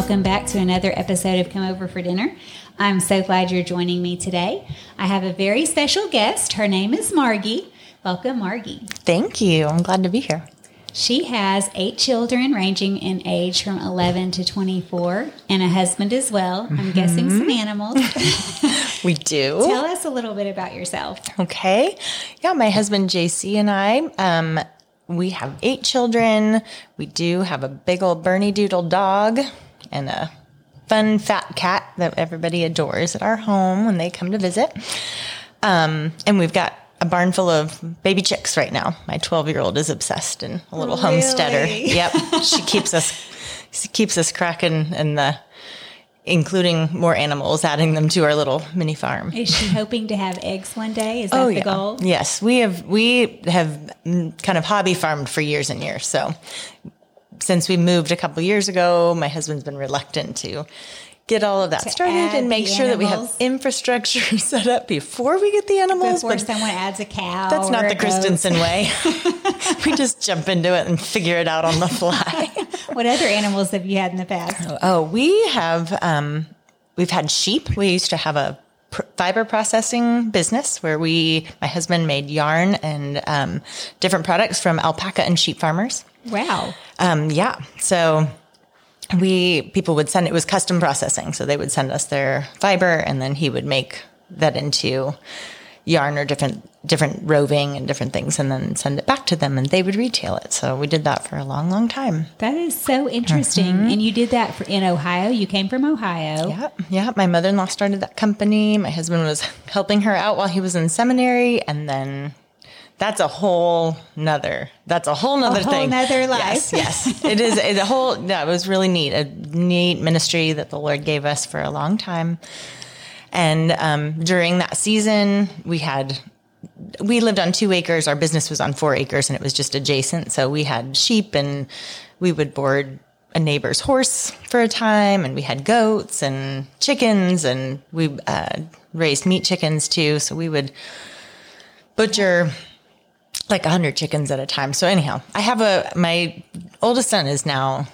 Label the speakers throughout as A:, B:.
A: welcome back to another episode of Come Over for Dinner. I'm so glad you're joining me today. I have a very special guest. Her name is Marghie. Welcome, Marghie.
B: Thank you. I'm glad to be here.
A: She has eight children ranging in age from 11 to 24 and a husband as well. I'm guessing some animals.
B: We do.
A: Tell us a little bit about yourself.
B: Okay. Yeah, my husband JC and I, um, we have eight children. We do have a big old Bernedoodle dog and a fun fat cat that everybody adores at our home when they come to visit. Um, and we've got a barn full of baby chicks right now. My 12 year old is obsessed and a little homesteader. Yep. She keeps us, she keeps us cracking and the, including more animals, adding them to our little mini farm.
A: Is she hoping to have eggs one day? Is that the goal?
B: Yes, we have we have kind of hobby farmed for years and years. So since we moved a couple years ago, my husband's been reluctant to get all of that started and make sure that we have infrastructure set up before we get the animals.
A: Before
B: but
A: someone adds a cow.
B: that's not the. Christensen way. we just jump into it and figure it out on the fly.
A: What other animals have you had in the past?
B: Oh, we have um, we've had sheep. We used to have a pr- fiber processing business where we, my husband, made yarn and um, different products from alpaca and sheep farmers.
A: Wow.
B: Um, yeah, so we people would send it was custom processing, so they would send us their fiber, and then he would make that into yarn or different different roving and different things, and then send it back to them, and they would retail it. So we did that for a long, long time.
A: That is so interesting. And you did that for, in Ohio. You came from Ohio.
B: Yeah, yeah. My mother in law started that company. My husband was helping her out while he was in seminary, and then that's a whole nother. That's a whole nother
A: whole
B: thing.
A: nother life.
B: Yes, yes. it is it's a whole. Yeah, it was really neat. A neat ministry that the Lord gave us for a long time. And um, during that season, we had we lived on two acres. Our business was on four acres, and it was just adjacent. So we had sheep, and we would board a neighbor's horse for a time, and we had goats and chickens, and we uh, raised meat chickens too. So we would butcher like a hundred chickens at a time. So anyhow, I have a my oldest son is now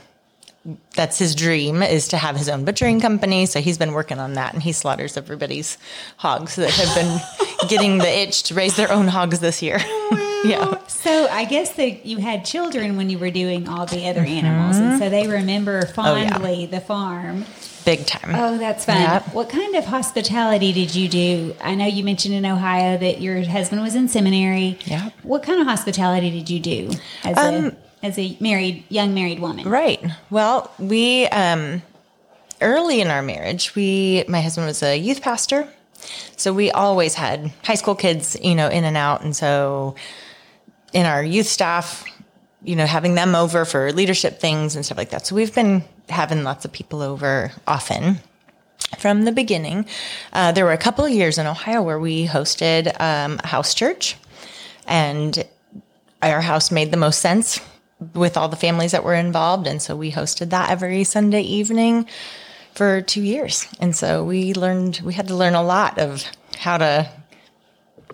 B: that's his dream is to have his own butchering company. So he's been working on that and he slaughters everybody's hogs that have been getting the itch to raise their own hogs this year. Oh yeah.
A: So I guess that you had children when you were doing all the other animals, and so they remember
B: Mm-hmm. Oh, yeah.
A: fondly the farm.
B: Big time.
A: Oh, that's fun.
B: Yep.
A: What kind of hospitality did you do? I know you mentioned in Ohio that your husband was in seminary.
B: Yep.
A: What kind of hospitality did you do as
B: Um,
A: a as a married young married woman?
B: Right. Well, we um early in our marriage, we my husband was a youth pastor. So we always had high school kids, you know, in and out and so in our youth staff, you know, having them over for leadership things and stuff like that. So we've been having lots of people over often from the beginning. Uh, there were a couple of years in Ohio where we hosted um, a house church, and our house made the most sense with all the families that were involved. And so we hosted that every Sunday evening for two years. And so we learned, we had to learn a lot of how to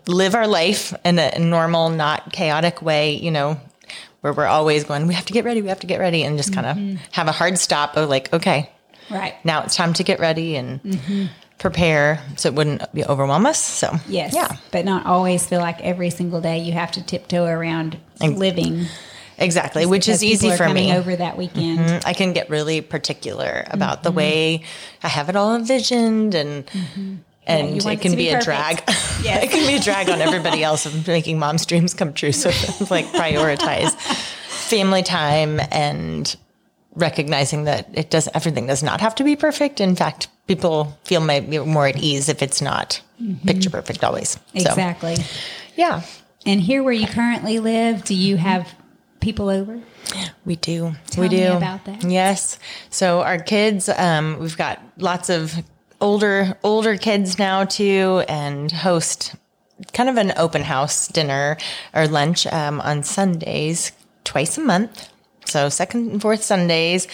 B: live our life in a normal, not chaotic way, you know, where we're always going, we have to get ready, we have to get ready, and just kind of have a hard stop of like, okay,
A: Right.
B: now it's time to get ready and prepare so it wouldn't be overwhelm us. So
A: Yes.
B: yeah,
A: But not always feel like every single day you have to tiptoe around living.
B: exactly, which is easy for me.
A: over that weekend.
B: Mm, I can get really particular about the
A: Mm-hmm.
B: way I have it all envisioned and and it can be,
A: be
B: a drag.
A: Yes.
B: it can be a drag on everybody else of making mom's dreams come true. So like prioritize family time and recognizing that it does everything does not have to be perfect. In fact, people feel maybe more at ease if it's not picture perfect always. So,
A: Mm-hmm. Exactly.
B: yeah.
A: And here where you currently live, do you have people over?
B: We do.
A: Tell
B: we
A: me
B: do.
A: about that.
B: Yes. So our kids, um, we've got lots of older older kids now too, and host kind of an open house dinner or lunch um, on Sundays twice a month. So second and fourth Sundays.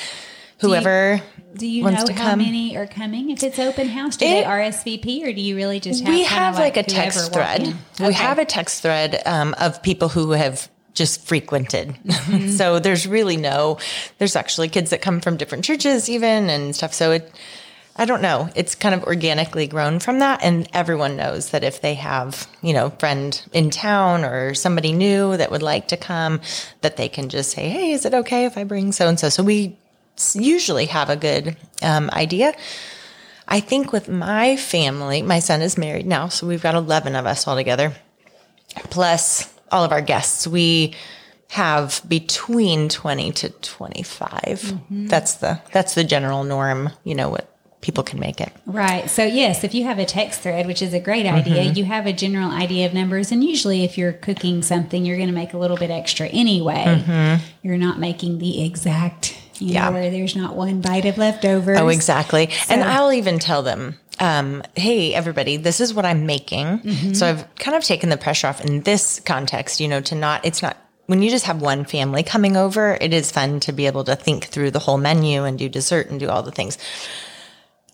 B: Whoever
A: Do you
B: wants
A: know
B: to
A: how many are coming if it's open house? Do
B: It-
A: they RSVP or do you really just have
B: we have like, a text thread.
A: in?
B: We have a text thread um, of people who have just frequented. so there's really no, there's actually kids that come from different churches even and stuff. So it, I don't know. It's kind of organically grown from that. And everyone knows that if they have, you know, friend in town or somebody new that would like to come, that they can just say, Hey, is it okay if I bring so and so? So we usually have a good um, idea. I think with my family, my son is married now. So we've got 11 of us all together, plus all of our guests. We, have between 20 to 25 mm-hmm. that's the that's the general norm you know what people can make it.
A: Right. So, yes, if you have a text thread, which is a great idea, mm-hmm. you have a general idea of numbers. And usually, if you're cooking something, you're going to make a little bit extra anyway. Mm-hmm. You're not making the exact, you yeah. know, where there's not one bite of leftovers.
B: Oh, exactly. So, and I'll even tell them, um, hey, everybody, this is what I'm making. Mm-hmm. So I've kind of taken the pressure off in this context, you know, to not, it's not, when you just have one family coming over, it is fun to be able to think through the whole menu and do dessert and do all the things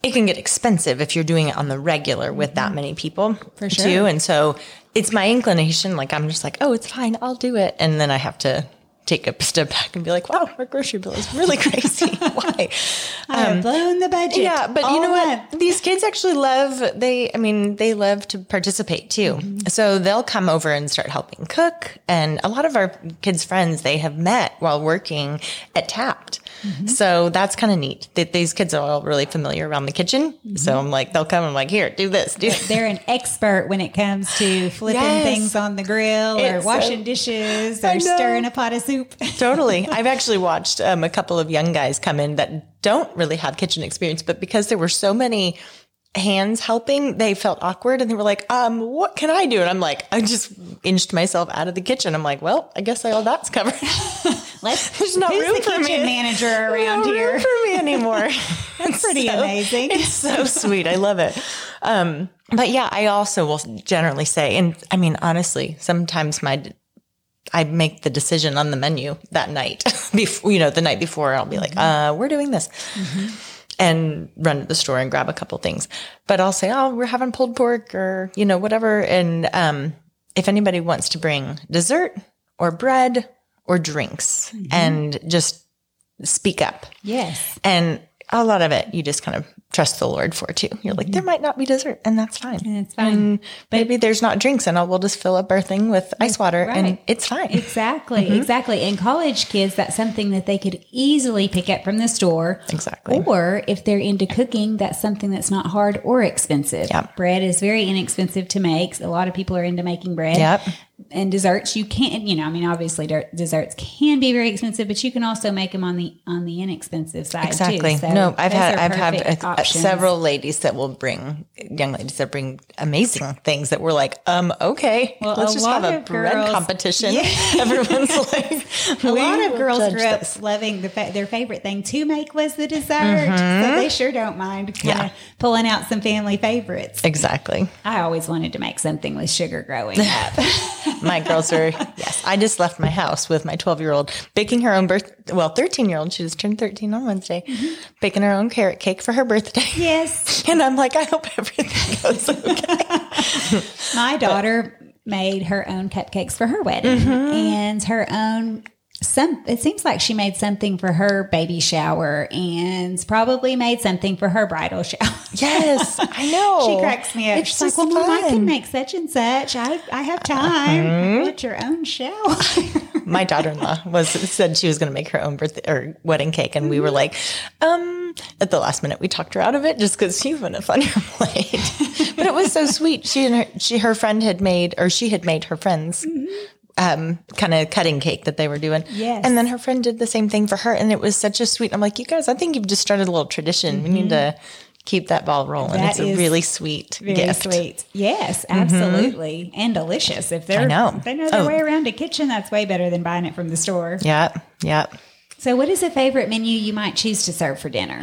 B: it can get expensive if you're doing it on the regular with that mm-hmm. many people
A: for sure
B: too and so it's my inclination like i'm just like oh it's fine i'll do it and then i have to take a step back and be like, wow, our grocery bill is really crazy. Why?
A: i'm um, blown the budget.
B: Yeah, but you know what? These kids actually love, they, I mean, they love to participate too. Mm-hmm. So they'll come over and start helping cook. And a lot of our kids' friends, they have met while working at Tapped. Mm-hmm. So that's kind of neat that these kids are all really familiar around the kitchen. Mm-hmm. So I'm like, they'll come. I'm like, here, do this. Do
A: this. They're an expert when it comes to flipping yes. things on the grill it's or washing so, dishes or stirring a pot of soup.
B: totally. I've actually watched um, a couple of young guys come in that don't really have kitchen experience, but because there were so many hands helping, they felt awkward and they were like, um, what can I do? And I'm like, I just inched myself out of the kitchen. I'm like, well, I guess all that's covered.
A: Let's, There's not room the for me. manager around no here
B: for me anymore.
A: that's pretty so, amazing.
B: It's so sweet. I love it. Um, but yeah, I also will generally say, and I mean, honestly, sometimes my I make the decision on the menu that night before, you know, the night before I'll be like, mm-hmm. uh, we're doing this. Mm-hmm and run to the store and grab a couple things. But I'll say, oh, we're having pulled pork or, you know, whatever. And um, if anybody wants to bring dessert or bread or drinks mm-hmm. and just speak up.
A: Yes.
B: And a lot of it, you just kind of trust the Lord for too. You're like, there mm-hmm. might not be dessert, and that's fine.
A: And it's fine. And
B: maybe there's not drinks, and I'll, we'll just fill up our thing with ice water, right. and it's fine.
A: Exactly, mm-hmm. exactly. And college kids, that's something that they could easily pick up from the store.
B: Exactly.
A: Or if they're into cooking, that's something that's not hard or expensive.
B: Yep.
A: Bread is very inexpensive to make. A lot of people are into making bread.
B: Yep
A: and desserts you can't you know i mean obviously desserts can be very expensive but you can also make them on the on the inexpensive side
B: exactly
A: too. So
B: no i've had i've had a, several ladies that will bring young ladies that bring amazing things that we're like um okay well, let's just have a bread girls, competition yeah. everyone's like
A: a lot of girls grew up this. loving the fa- their favorite thing to make was the dessert mm-hmm. so they sure don't mind kind of yeah. pulling out some family favorites
B: exactly
A: i always wanted to make something with sugar growing up
B: my girls are yes. I just left my house with my 12 year old baking her own birth. Well, 13 year old. She just turned 13 on Wednesday, mm-hmm. baking her own carrot cake for her birthday.
A: Yes,
B: and I'm like, I hope everything goes okay.
A: my daughter but, made her own cupcakes for her wedding mm-hmm. and her own some it seems like she made something for her baby shower and probably made something for her bridal shower.
B: Yes, I know.
A: she cracks me up. It's She's like, "Well, Mom, I can make such and such. I I have time. Uh-huh. Put your own shower."
B: My daughter-in-law was said she was going to make her own birthday or wedding cake, and we were like, um, at the last minute we talked her out of it just because she wouldn't have on your plate. but it was so sweet. She and her she her friend had made or she had made her friends mm-hmm um, kind of cutting cake that they were doing.
A: Yes.
B: And then her friend did the same thing for her. And it was such a sweet, I'm like, you guys, I think you've just started a little tradition. Mm-hmm. We need to keep that ball rolling. That it's a really sweet
A: very
B: gift.
A: sweet. Yes, mm-hmm. absolutely. Mm-hmm. And delicious. If they're,
B: I know.
A: If they know their oh. way around a kitchen, that's way better than buying it from the store.
B: Yep. Yep.
A: So what is a favorite menu you might choose to serve for dinner?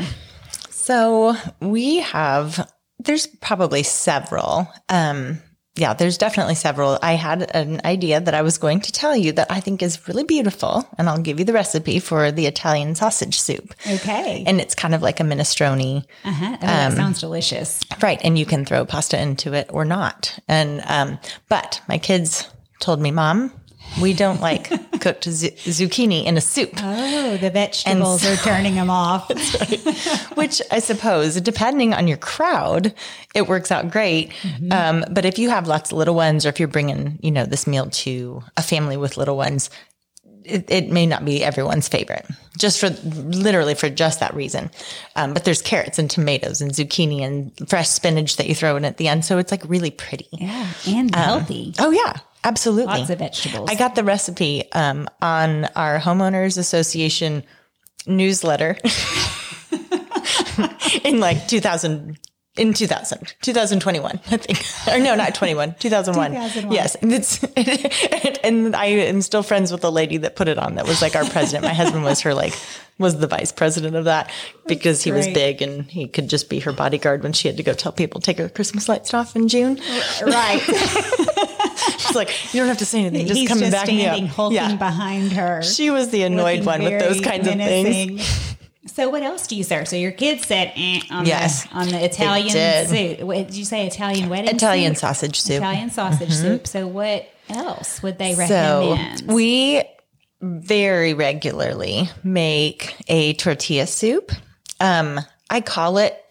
B: So we have, there's probably several. Um, yeah, there's definitely several. I had an idea that I was going to tell you that I think is really beautiful, and I'll give you the recipe for the Italian sausage soup.
A: Okay.
B: And it's kind of like a minestrone.
A: Uh-huh. Oh, um, sounds delicious.
B: Right, and you can throw pasta into it or not. And um, but my kids told me, "Mom, We don't like cooked zu- zucchini in a soup,
A: Oh, the vegetables are turning them off.
B: which I suppose, depending on your crowd, it works out great. Um, but if you have lots of little ones, or if you're bringing, you know, this meal to a family with little ones, it, it may not be everyone's favorite, just for literally for just that reason. Um, but there's carrots and tomatoes and zucchini and fresh spinach that you throw in at the end, so it's like really pretty.
A: Yeah, and healthy.
B: Oh yeah, absolutely.
A: Lots of vegetables.
B: I got the recipe um, on our homeowners association newsletter in like 2000 in 2000 2021 i think or no not 21 2001,
A: 2001.
B: yes and it's and i am still friends with the lady that put it on that was like our president my husband was her like was the vice president of that because he was big and he could just be her bodyguard when she had to go tell people take her christmas lights off in june
A: right.
B: she's like you don't have to say anything just
A: He's
B: come
A: just
B: back me up
A: hulking
B: yeah
A: behind her.
B: she was the annoyed one with those kinds of things.
A: So what else do you serve? So your kids said eh, on
B: Yes,
A: the on the Italian soup. What did you say? Italian wedding
B: Italian
A: soup?
B: sausage soup. Mm-hmm.
A: Italian sausage soup. So what else would they
B: So
A: recommend?
B: we very regularly make a tortilla soup. Um, I call it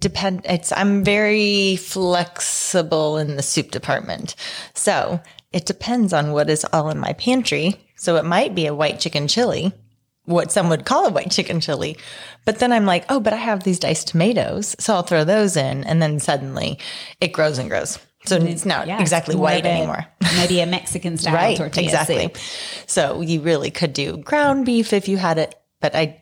B: depend. It's I'm very flexible in the soup department, so it depends on what is all in my pantry. So it might be a white chicken chili, what some would call a white chicken chili. But then I'm like, oh, but I have these diced tomatoes. So I'll throw those in. And then suddenly it grows and grows. So mm, it's not
A: Yeah,
B: exactly white
A: a-
B: anymore.
A: maybe a Mexican style
B: Right,
A: tortilla
B: exactly.
A: soup.
B: So you really could do ground beef if you had it, but I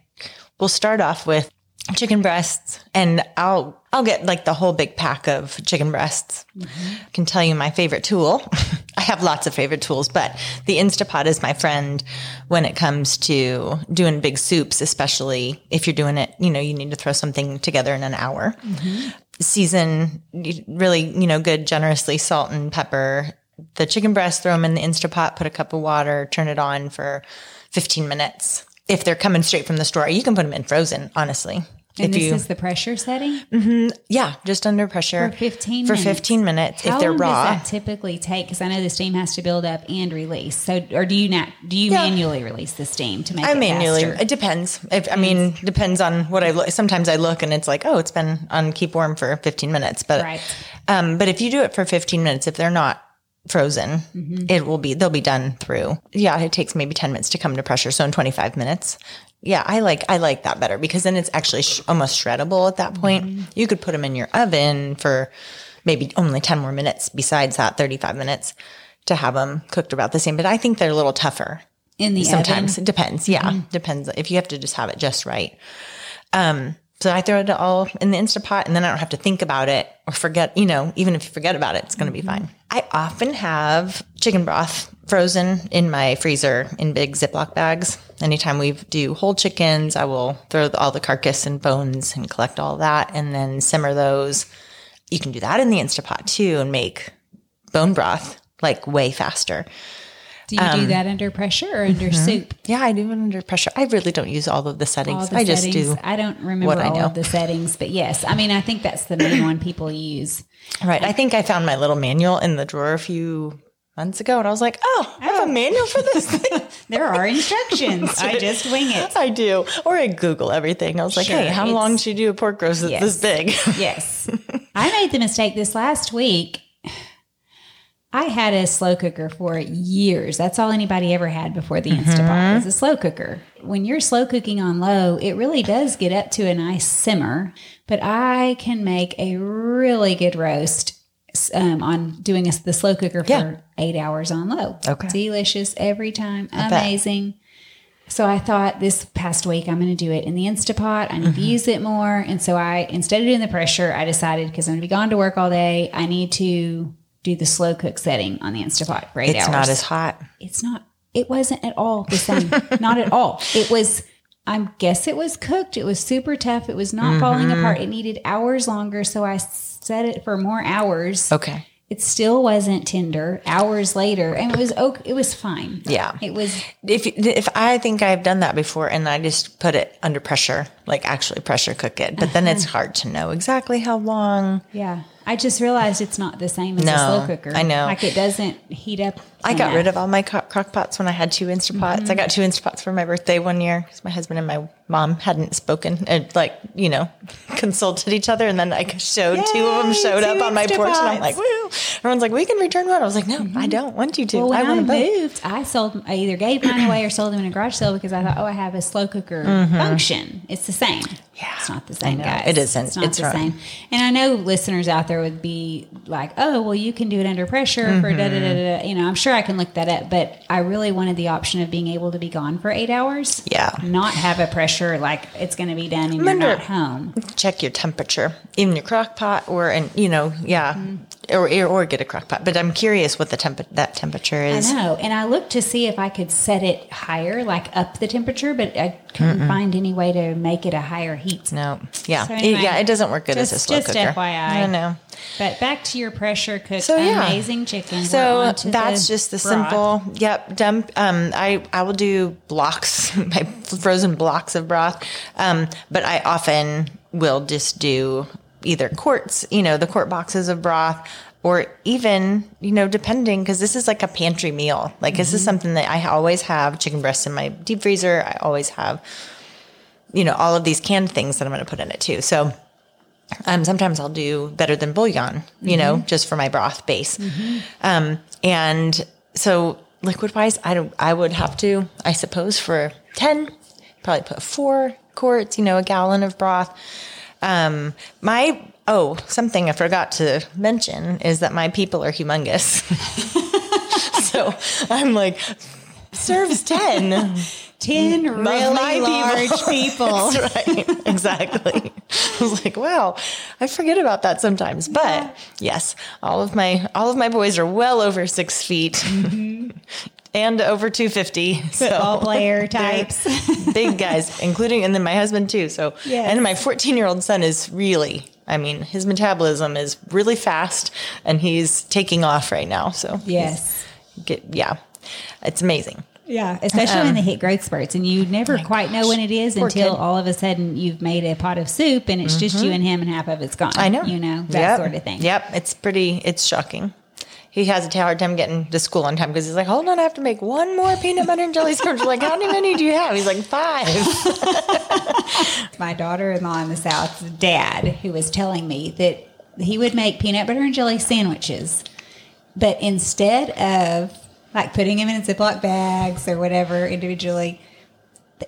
B: will start off with chicken breasts and I'll I'll get like the whole big pack of chicken breasts.
A: Mm-hmm.
B: I can tell you my favorite tool. I have lots of favorite tools, but the Instapot is my friend when it comes to doing big soups, especially if you're doing it, you know, you need to throw something together in an hour.
A: Mm-hmm.
B: Season really, you know, good generously salt and pepper the chicken breast, throw them in the Instapot, put a cup of water, turn it on for 15 minutes. If they're coming straight from the store, you can put them in frozen, honestly.
A: And
B: if
A: this
B: you,
A: is the pressure setting
B: yeah, just under pressure
A: for 15
B: for
A: minutes.
B: 15 minutes.
A: How
B: if they're
A: long
B: raw,
A: does that typically take? Because I know the steam has to build up and release. So, or do you not? Do you
B: Yeah.
A: manually release the steam to make
B: I
A: it
B: manually.
A: faster?
B: It depends. If, I mean, depends on what I look. Sometimes I look and it's like, oh, it's been on keep warm for 15 minutes. But,
A: Right.
B: um, but if you do it for 15 minutes, if they're not frozen,
A: Mm-hmm.
B: it will be, they'll be done through. Yeah. It takes maybe 10 minutes to come to pressure. So in 25 minutes. Yeah. I like, I like that better because then it's actually sh- almost shreddable at that point.
A: Mm-hmm.
B: You could put them in your oven for maybe only 10 more minutes besides that 35 minutes to have them cooked about the same. But I think they're a little tougher
A: in the
B: sometimes
A: oven?
B: it depends yeah
A: Mm-hmm.
B: depends if you have to just have it just right um so i throw it all in the instapot and then i don't have to think about it or forget you know even if you forget about it it's going to be
A: Mm-hmm.
B: fine i often have chicken broth frozen in my freezer in big ziploc bags anytime we do whole chickens i will throw all the carcass and bones and collect all that and then simmer those you can do that in the instapot too and make bone broth like way faster
A: Do you
B: Um,
A: do that under pressure or under
B: mm-hmm.
A: soup?
B: yeah, I do it under pressure. I really don't use all of the settings.
A: The
B: I just
A: settings.
B: do.
A: I don't remember
B: what I
A: all
B: know.
A: of the settings, but yes, I mean, I think that's the main one people use.
B: Right. I think I found my little manual in the drawer a few months ago and I was like, oh, I have a manual for this thing.
A: There are instructions. I just wing it.
B: I do. Or I Google everything. I was like,
A: Sure,
B: hey, how long should you do a pork roast that's
A: Yes.
B: this big?
A: Yes. I made the mistake this last week. I had a slow cooker for years. That's all anybody ever had before the
B: Mm-hmm.
A: Instapot was a slow cooker. When you're slow cooking on low, it really does get up to a nice simmer. But I can make a really good roast um, on doing a, the slow cooker for
B: Yeah.
A: eight hours on low.
B: Okay.
A: delicious every time,
B: bet.
A: amazing. So I thought this past week I'm going to do it in the Instapot. I need to use it more. And so I, instead of doing the pressure, I decided because I'm going to be gone to work all day, I need to do the slow cook setting on the Instapot for eight
B: It's
A: hours.
B: not as hot.
A: it's not, it wasn't at all the same. not at all. It was, I guess it was cooked. It was super tough. It was not falling
B: Mm-hmm.
A: apart. It needed hours longer. So I set it for more hours.
B: Okay.
A: It still wasn't tender hours later. And it was, okay. It was fine.
B: Yeah.
A: It was
B: If if I think I've done that before and I just put it under pressure, like actually pressure cook it, but then it's
A: Uh-huh.
B: hard to know exactly how long.
A: Yeah. I just realized it's not the same as a slow cooker.
B: I know.
A: Like it doesn't heat up.
B: I got
A: enough.
B: rid of all my co- crock pots when I had two Instapots.
A: Mm-hmm.
B: I got two Instapots for my birthday one year because my husband and my mom hadn't spoken and like, you know, consulted each other. And then I showed two of them showed up on my porch and I'm like, woo. Everyone's like, we can return one. I was like, no, I don't want you to.
A: Mm-hmm. Well,
B: I want to both.
A: moved, I sold. I either gave mine away or sold them in a garage sale because I thought, oh, I have a slow cooker function. It's the same.
B: Mm-hmm. Yeah,
A: it's not the same, guys.
B: It isn't.
A: It's not
B: It's
A: the
B: wrong.
A: same. And I know listeners out there would be like, oh, well, you can do it under pressure for da da da da. da. You know, I'm sure I can look that up, but I really wanted the option of being able to be gone for eight hours.
B: Yeah.
A: not have a pressure like it's going to be done and you're not home.
B: Check your temperature in your crock pot or, and you know, yeah,
A: Mm-hmm.
B: Or, or get a crock pot. But I'm curious what the temp- that temperature is.
A: I know. And I looked to see if I could set it higher, like up the temperature, but I couldn't find any way to make it a higher heat.
B: No. Yeah.
A: So
B: It- yeah. It doesn't work good as a
A: just-
B: slow
A: just
B: cooker.
A: FYI.
B: I know.
A: But back to your pressure cooked
B: So yeah,
A: amazing chicken.
B: So that's
A: the
B: just the
A: broth.
B: simple. Yep, dump. Um, I I will do blocks, my frozen blocks of broth. Um, but I often will just do either quarts, you know, the quart boxes of broth, or even you know, depending because this is like a pantry meal. Like this
A: Mm-hmm.
B: is something that I always have chicken breasts in my deep freezer. I always have, you know, all of these canned things that I'm going to put in it too. So. Um, sometimes I'll do better than bouillon, you know,
A: Mm-hmm.
B: just for my broth base. Um, and so liquid wise, I don't, I would have to, I suppose for 10, probably put four quarts, you know, a gallon of broth. Um, my, oh, something I forgot to mention is that my people are humongous. so I'm like, serves 10.
A: 10 really
B: my people.
A: large people.
B: That's right. Exactly. I was like, wow, I forget about that sometimes. But yes, all of my all of my boys are well over six feet and over two fifty.
A: Football player types.
B: big guys, including and then my husband too. So
A: Yes.
B: and my fourteen year old son is really I mean, his metabolism is really fast and he's taking off right now. So
A: yes.
B: get yeah. It's amazing.
A: Yeah, especially when they hit growth spurts, and you never quite know when it is
B: Poor
A: until
B: kid.
A: all of a sudden you've made a pot of soup and it's just you and him, and half of it's gone.
B: Mm-hmm. I know.
A: you know that
B: Yep.
A: sort of thing.
B: Yep, it's pretty. It's shocking. He has a hard time getting to school on time because he's like, "Hold on, I have to make one more peanut butter and jelly sandwich." Like, how many do you have? He's like, five.
A: my daughter-in-law in the South's dad who was telling me that he would make peanut butter and jelly sandwiches, but instead of like putting them in Ziploc bags or whatever individually,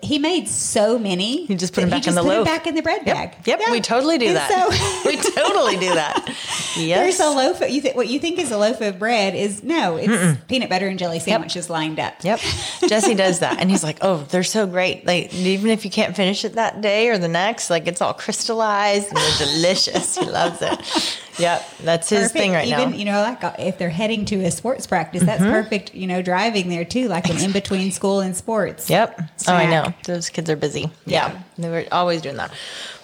A: he made so many.
B: He just put them
A: he
B: back in the
A: put
B: loaf.
A: back in the bread bag.
B: Yep,
A: Yeah.
B: we totally do
A: And
B: that.
A: so-
B: we totally do that. Yes.
A: There's a loaf. Of, you th- what you think is a loaf of bread is no, it's peanut butter and jelly sandwiches lined up.
B: Yep. Jesse does that. And he's like, oh, they're so great. Like, even if you can't finish it that day or the next, like, it's all crystallized and they're delicious. he loves it. Yep. That's his
A: Perfect.
B: thing right
A: Even
B: now.
A: you know, like uh, if they're heading to a sports practice, that's perfect. You know, driving there too, like an in between school and sports.
B: Yep. Oh, I know. Those kids are busy. Yeah.
A: Yeah.
B: They were always doing that.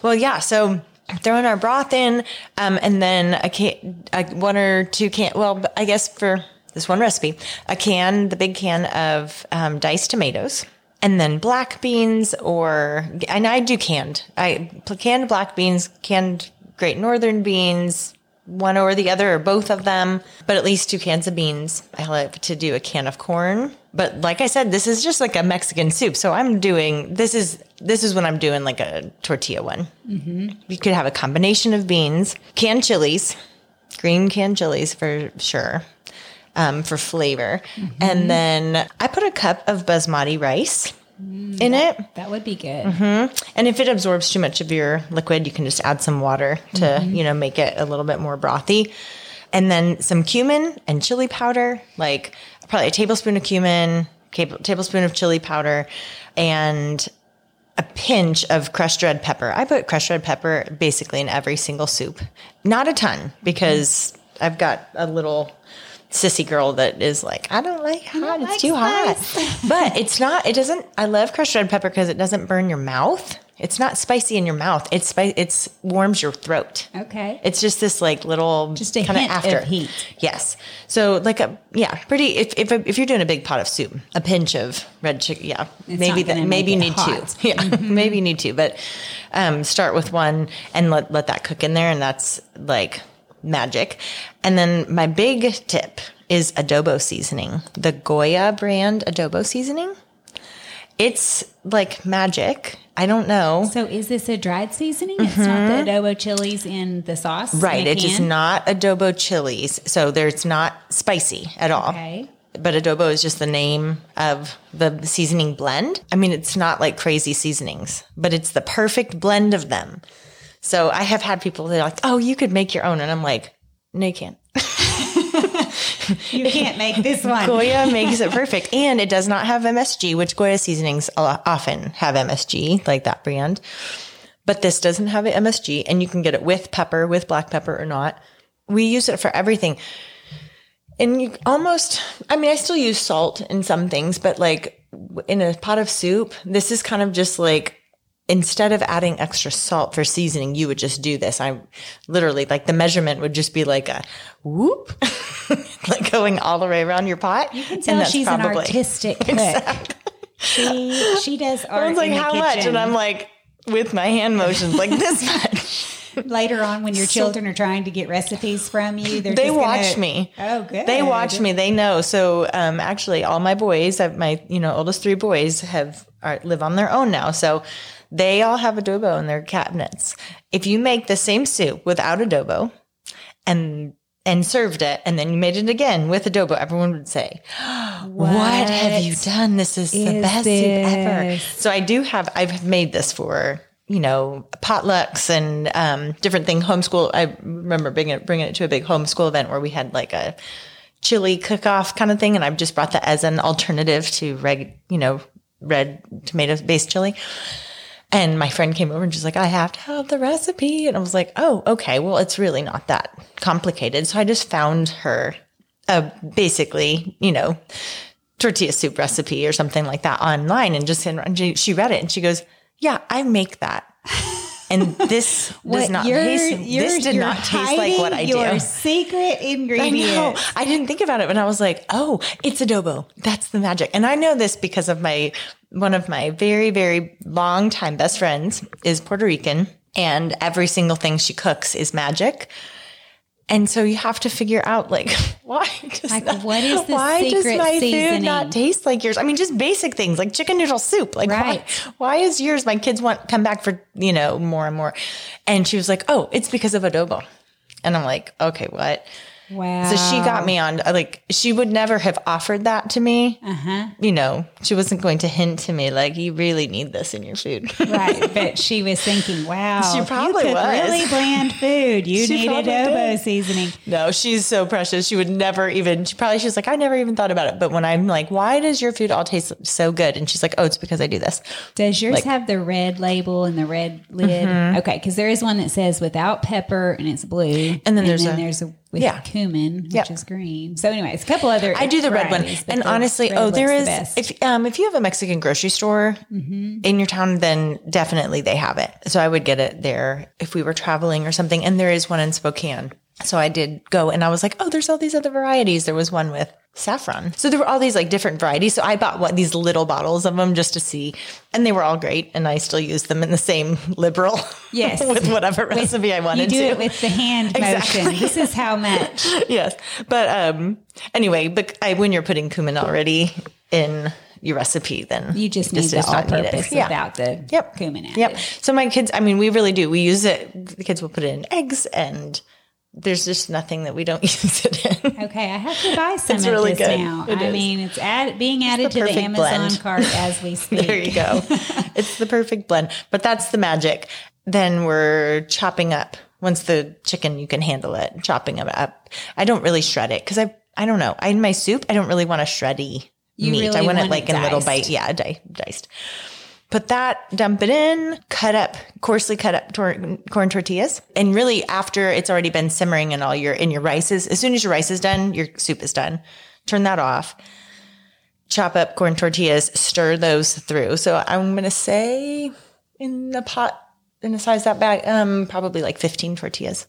B: Well, yeah. So throwing our broth in, um, and then a can, a, one or two can, well, I guess for this one recipe, a can, the big can of um, diced tomatoes. And then black beans, or and I do canned. I canned black beans, canned Great Northern beans, one or the other or both of them, but at least two cans of beans. I like to do a can of corn. But like I said, this is just like a Mexican soup. So I'm doing this is this is when I'm doing like a tortilla one. Mm-hmm. You could have a combination of beans, canned chilies, green canned chilies for sure, um, for flavor, and then I put a cup of basmati rice Mm, in it.
A: That would be good. Mm-hmm.
B: And if it absorbs too much of your liquid, you can just add some water to, mm-hmm. you know, make it a little bit more brothy. And then some cumin and chili powder, like probably a tablespoon of cumin, tablespoon of chili powder, and a pinch of crushed red pepper. I put crushed red pepper basically in every single soup. Not a ton mm-hmm. because I've got a little sissy girl that is like, I don't like hot. it's
A: like
B: too
A: spice."
B: hot. but it's not, it doesn't, I love crushed red pepper because it doesn't burn your mouth. It's not spicy in your mouth. It's spicy. It's warms your throat.
A: Okay.
B: It's just this like little
A: Just a
B: kinda
A: after of heat.
B: Yes. So like a yeah, pretty. If if if you're doing a big pot of soup, a pinch of red chicken. Yeah,
A: It's
B: maybe that maybe you need
A: hot.
B: two. Yeah, maybe you need two. But um, start with one and let let that cook in there, and that's like magic. And then my big tip is adobo seasoning, the Goya brand adobo seasoning. It's like magic. I don't know.
A: So is this a dried seasoning? It's not the adobo chilies in the sauce?
B: Mm-hmm. Right. It is not adobo chilies. So there's not spicy at all.
A: Okay.
B: But adobo is just the name of the seasoning blend. I mean, it's not like crazy seasonings, but it's the perfect blend of them. So I have had people that are like, oh, you could make your own. And I'm like, no, you can't.
A: You can't make this one.
B: Goya makes it perfect. And it does not have MSG, which Goya seasonings often have MSG, like that brand. But this doesn't have MSG, and you can get it with pepper, with black pepper or not. We use it for everything. And you almost, I mean, I still use salt in some things, but like in a pot of soup, this is kind of just like, instead of adding extra salt for seasoning, you would just do this. I literally, like the measurement would just be like a whoop, like going all the way around your pot. You
A: can tell she's an artistic cook. She she does art.
B: Was like, how much? And I'm like, with my hand motions, like this much.
A: later on when your children are trying to get recipes from you, they're
B: They
A: just gonna-
B: watch me.
A: Oh, good.
B: They watch me. They know. So um, actually, all my boys, my you know oldest three boys have are, live on their own now. So they all have adobo in their cabinets. If you make the same soup without adobo, and and served it, and then you made it again with adobo, everyone would say, "What, have you done? This is, the
A: is
B: best soup ever." So I do have. I've made this for you know potlucks and um, different thing. Homeschool. I remember bringing it, bringing it to a big homeschool event where we had like a chili cook-off kind of thing, and I've just brought that as an alternative to reg, you know, red tomato based chili. And my friend came over and she's like, I have to have the recipe. And I was like, oh, okay. Well, it's really not that complicated. So I just found her a basically, you know, tortilla soup recipe or something like that online and just and she- she read it and she goes, yeah, I make that. And this does not
A: you're,
B: taste,
A: you're,
B: this did not taste like what I
A: your
B: do.
A: secret
B: I
A: ingredient.
B: know. I didn't think about it, but I was like, "Oh, it's adobo. That's the magic." And I know this because of my one of my very, very long time best friends is Puerto Rican, and every single thing she cooks is magic. And so you have to figure out like why does
A: Like,
B: that-
A: what is the
B: why does my
A: seasoning?
B: food not taste like yours? I mean, just basic things like chicken noodle soup. Like
A: Right.
B: why why is yours? My kids want come back for you know more and more, and she was like, "Oh, it's because of adobo," and I'm like, "Okay, what?"
A: Wow.
B: So she got me on like she would never have offered that to me.
A: Uh-huh.
B: You know, she wasn't going to hint to me like you really need this in your food.
A: right, but she was thinking, "Wow,
B: She probably
A: you cook
B: was.
A: really bland food. You
B: She
A: need adobo
B: did.
A: seasoning."
B: no, she's so precious. She would never even. She probably she was like, I never even thought about it. But when I'm like, why does your food all taste so good? And she's like, Oh, it's because I do this.
A: Does yours
B: Like- Mm-hmm.
A: have the red label and the red lid? Okay, because there is one that says without pepper and it's blue,
B: And then there's a-
A: there's a with
B: Yeah.
A: cumin, which
B: Yep.
A: is green. So, anyways, a couple other.
B: I do the red one. And honestly, oh, there is.
A: the
B: if um if you have a Mexican grocery store
A: Mm-hmm.
B: in your town, then definitely they have it. So I would get it there if we were traveling or something. And there is one in Spokane. So I did go and I was like, oh, there's all these other varieties. There was one with saffron. So there were all these like different varieties. So I bought what these little bottles of them just to see. And they were all great. And I still use them in the same liberal.
A: Yes.
B: with whatever recipe I wanted
A: you do
B: to.
A: it with the hand
B: Exactly.
A: motion. This is how much.
B: yes. But um anyway, but I, when you're putting cumin already in your recipe, then
A: You just need the
B: need it.
A: all-purpose
B: Yeah.
A: without the
B: Yep.
A: cumin added.
B: Yep. So my kids, I mean, we really do. We use it. The kids will put it in eggs, and there's just nothing that we don't use it in.
A: Okay, I have to buy some
B: It's
A: of
B: really
A: this
B: good.
A: now.
B: It
A: I
B: is.
A: mean, it's add, being added to the Amazon
B: blend.
A: cart as we speak.
B: there you go. it's the perfect blend. But that's the magic. Then we're chopping up. Once the chicken, you can handle it. Chopping it up. I don't really shred it because I, I don't know. I, in my soup, I don't really want a shreddy
A: You
B: meat.
A: really
B: I want,
A: want
B: it like in little bite. Yeah, di- diced. Put that, dump it in, cut up, coarsely cut up tor- corn tortillas. And really after it's already been simmering and all your, in your rice is, as soon as your rice is done, your soup is done. Turn that off. Chop up corn tortillas, stir those through. So I'm going to say in the pot, in a size that bag, um, probably like 15 tortillas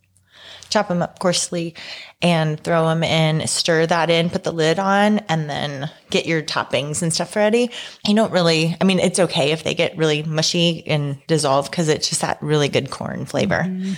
B: chop them up coarsely and throw them in, stir that in, put the lid on, and then get your toppings and stuff ready. I don't really, I mean, it's okay if they get really mushy and dissolve because it's just that really good corn flavor. Mm-hmm.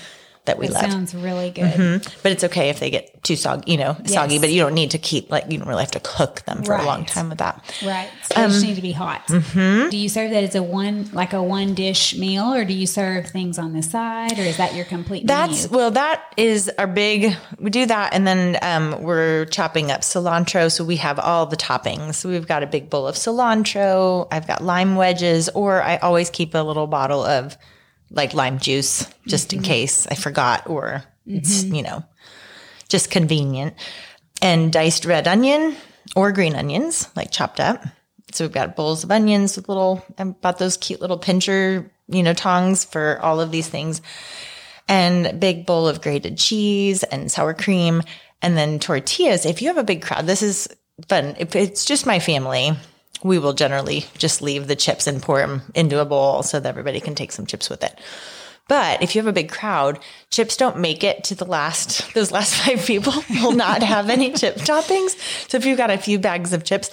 B: That we
A: That
B: love.
A: sounds really good.
B: But it's okay if they get too soggy, you know, soggy, but you don't need to keep like you don't really have to cook them for a long time with that.
A: Right. So they
B: Um,
A: just need to be hot.
B: mm-hmm.
A: Do you serve that as a one like a one dish meal or do you serve things on the side or is that your complete
B: That's
A: menu?
B: well, that is our big. We do that, and then um, we're chopping up cilantro, so we have all the toppings. So we've got a big bowl of cilantro. I've got lime wedges, or I always keep a little bottle of like lime juice just in mm-hmm. case I forgot, or it's mm-hmm. you know just convenient. And diced red onion or green onions, like chopped up. So we've got bowls of onions with little. I bought those cute little pincher, you know, tongs for all of these things and a big bowl of grated cheese and sour cream and then tortillas. If you have a big crowd, this is fun. If it's just my family, we will generally just leave the chips and pour them into a bowl so that everybody can take some chips with it. But if you have a big crowd, chips don't make it to the last, those last five people will not have any chip toppings. So if you've got a few bags of chips,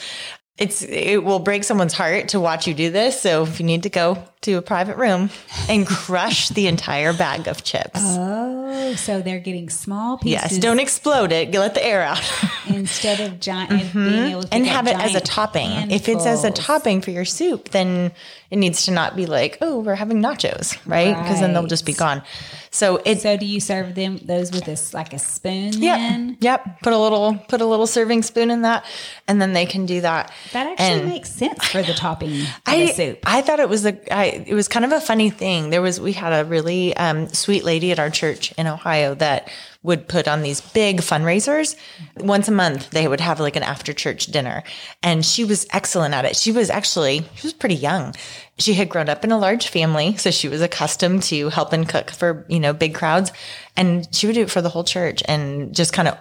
B: it's, it will break someone's heart to watch you do this. So if you need to go to a private room and crush the entire bag of chips.
A: Oh, so they're getting small pieces
B: Yes, don't explode it. Let the air out
A: instead of giant being able to
B: Mm-hmm. and have it as a topping. If it's as a topping for your soup, then it needs to not be like, oh, we're having nachos, right? Because then they'll just be gone. So it's
A: So do you serve them those with this like a spoon Yeah.
B: Yep. Put a little put a little serving spoon in that and then they can do that.
A: That actually
B: And
A: makes sense for the topping of
B: I,
A: a soup.
B: I thought it was a I, it was kind of a funny thing. There was we had a really um, sweet lady at our church in Ohio that would put on these big fundraisers once a month. They would have like an after church dinner, and she was excellent at it. She was actually she was pretty young. She had grown up in a large family, so she was accustomed to helping cook for you know big crowds, and she would do it for the whole church and just kind of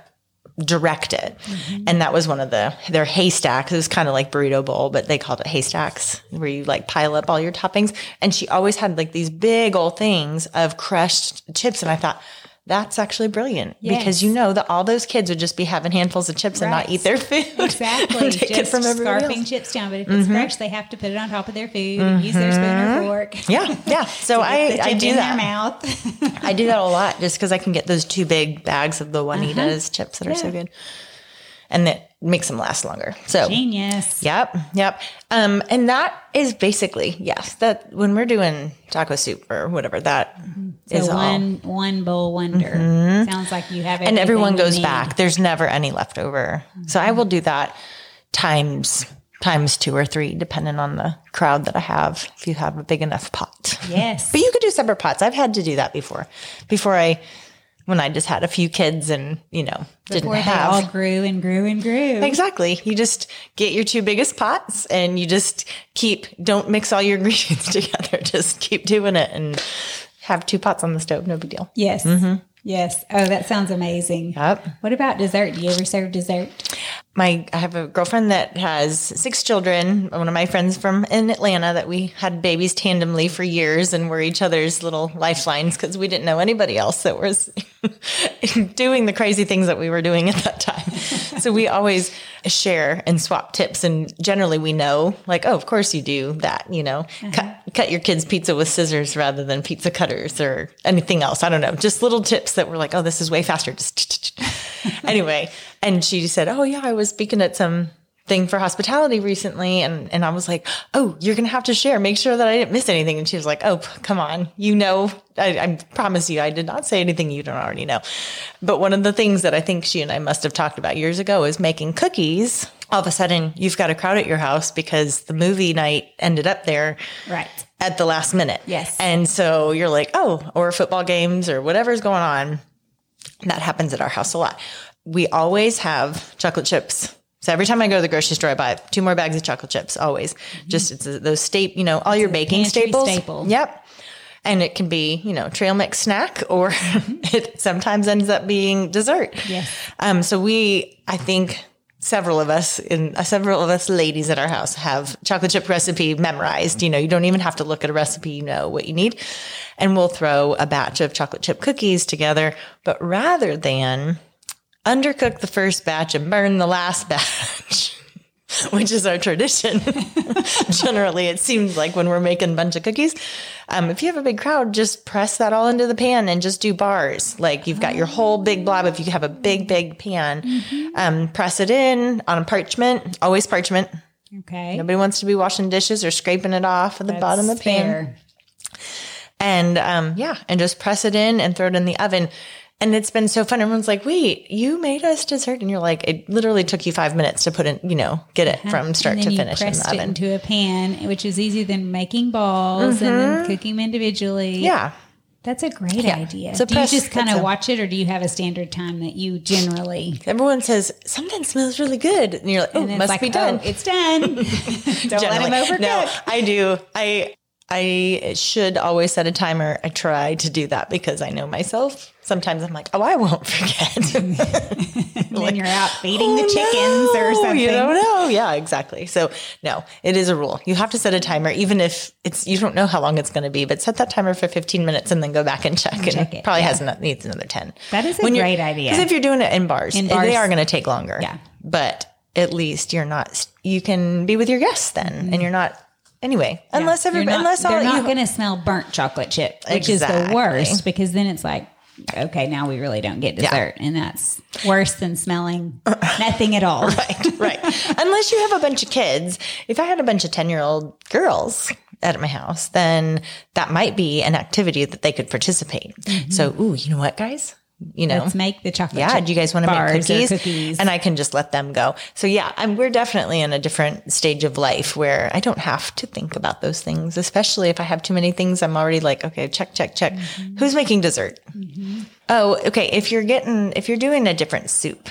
B: direct it. Mm-hmm. And that was one of the their haystacks. It was kind of like burrito bowl, but they called it haystacks where you like pile up all your toppings. And she always had like these big old things of crushed chips. And I thought, that's actually brilliant because you know that all those kids would just be having handfuls of chips and not eat their food.
A: Exactly.
B: take
A: Just
B: it from
A: scarfing
B: else. Mm-hmm.
A: chips down, but if it's fresh, they have to put it on top of their food and use their spoon or fork.
B: Yeah, yeah. So I, I do
A: in
B: that.
A: their mouth.
B: I do that a lot just because I can get those two big bags of the Juanitas chips that are so
A: Uh-huh.
B: Good. And that makes them last longer. So
A: Genius.
B: Yep, yep. Um, and that is basically yes. That when we're doing taco soup or whatever, that is
A: So
B: all.
A: one one bowl wonder. Sounds like you have it.
B: And everyone goes back. There's never any left over. So I will do that times times two or three, depending on the crowd that I have. If you have a big enough pot,
A: Yes.
B: but you could do separate pots. I've had to do that before. Before I, when I just had a few kids and you know didn't
A: Before they
B: have
A: all grew and grew and grew.
B: Exactly. You just get your two biggest pots and you just keep, don't mix all your ingredients together. Just keep doing it and have two pots on the stove. No big deal.
A: Yes. Mm-hmm. Yes. Oh, that sounds amazing.
B: Yep.
A: What about dessert? Do you ever serve dessert?
B: My, I have a girlfriend that has six children. One of my friends from in Atlanta that we had babies tandemly for years and were each other's little lifelines because we didn't know anybody else that was doing the crazy things that we were doing at that time. so we always share and swap tips. And generally we know like, oh, of course you do that, you know, cut, cut your kids pizza with scissors rather than pizza cutters or anything else. I don't know. Just little tips that were like, oh, this is way faster. Just anyway. And she said, oh yeah, I was speaking at some thing for hospitality recently and and I was like, "Oh, you're going to have to share. Make sure that I didn't miss anything." And she was like, "Oh, come on. You know, I, I promise you I did not say anything you don't already know." But one of the things that I think she and I must have talked about years ago is making cookies. All of a sudden, you've got a crowd at your house because the movie night ended up there
A: Right.
B: at the last minute.
A: Yes.
B: And so you're like, "Oh, or football games or whatever's going on." That happens at our house a lot. We always have chocolate chips. So every time I go to the grocery store, I buy two more bags of chocolate chips. Always, just it's a, those staple, you know, all your baking staples.
A: staple.
B: Yep. And it can be, you know, trail mix snack, or it sometimes ends up being dessert.
A: Yes.
B: Um. So we, I think, several of us in uh, several of us ladies at our house have chocolate chip recipe memorized. You know, you don't even have to look at a recipe; you know what you need. And we'll throw a batch of chocolate chip cookies together. But rather than undercook the first batch and burn the last batch, which is our tradition. Generally, it seems like when we're making a bunch of cookies, Um, if you have a big crowd, just press that all into the pan and just do bars. Like you've got your whole big blob. If you have a big, big pan,
A: Mm-hmm.
B: um, press it in on a parchment, always parchment.
A: Okay.
B: Nobody wants to be washing dishes or scraping it off at the bottom of the pan.
A: fair.
B: And um, yeah, and just press it in and throw it in the oven. And it's been so fun. Everyone's like, wait, you made us dessert. And you're like, it literally took you five minutes to put in, you know, get it uh-huh. from start to finish in the
A: it
B: oven.
A: into a pan, which is easier than making balls and then mm-hmm. cooking them individually.
B: yeah.
A: That's a great idea.
B: So
A: do you just kind of watch it or do you have a standard time that you generally
B: Everyone says, something smells really good. And you're like, oh, must
A: like,
B: be done.
A: "Oh, it's done. Don't let him
B: Generally.
A: overcook.
B: No, I do. I I should always set a timer. I try to do that because I know myself. Sometimes I'm like, oh, I won't forget.
A: And then you're out feeding the
B: Oh,
A: chickens or something.
B: You don't know. Yeah, exactly. So no, it is a rule. You have to set a timer, even if it's you don't know how long it's going to be. But set that timer for 15 minutes and then go back and check. And,
A: check it,
B: probably
A: yeah.
B: has another, needs another 10.
A: That is a
B: you're-
A: great idea.
B: Because if you're doing it in bars,
A: In
B: eh,
A: they
B: are going to take longer.
A: Yeah.
B: But at least you're not. You can be with your guests then, and you're not. Anyway, unless everybody,
A: not,
B: unless all
A: they're not going to smell burnt chocolate chip, which is the worst because then it's like, okay, now we really don't get dessert, and that's worse than smelling nothing at all.
B: right, right. Unless you have a bunch of kids. If I had a bunch of 10 year old girls at my house, then that might be an activity that they could participate. Mm-hmm. So, ooh, you know what, guys? You know,
A: Mm-hmm. Let's make the chocolate.
B: yeah, do you guys want to make cookies?
A: cookies?
B: And I can just let them go. So yeah, I'm, we're definitely in a different stage of life where I don't have to think about those things, especially if I have too many things. I'm already like, okay, check, check, check.
A: Mm-hmm.
B: Who's making dessert? Oh, okay. If you're getting, if you're doing a different soup,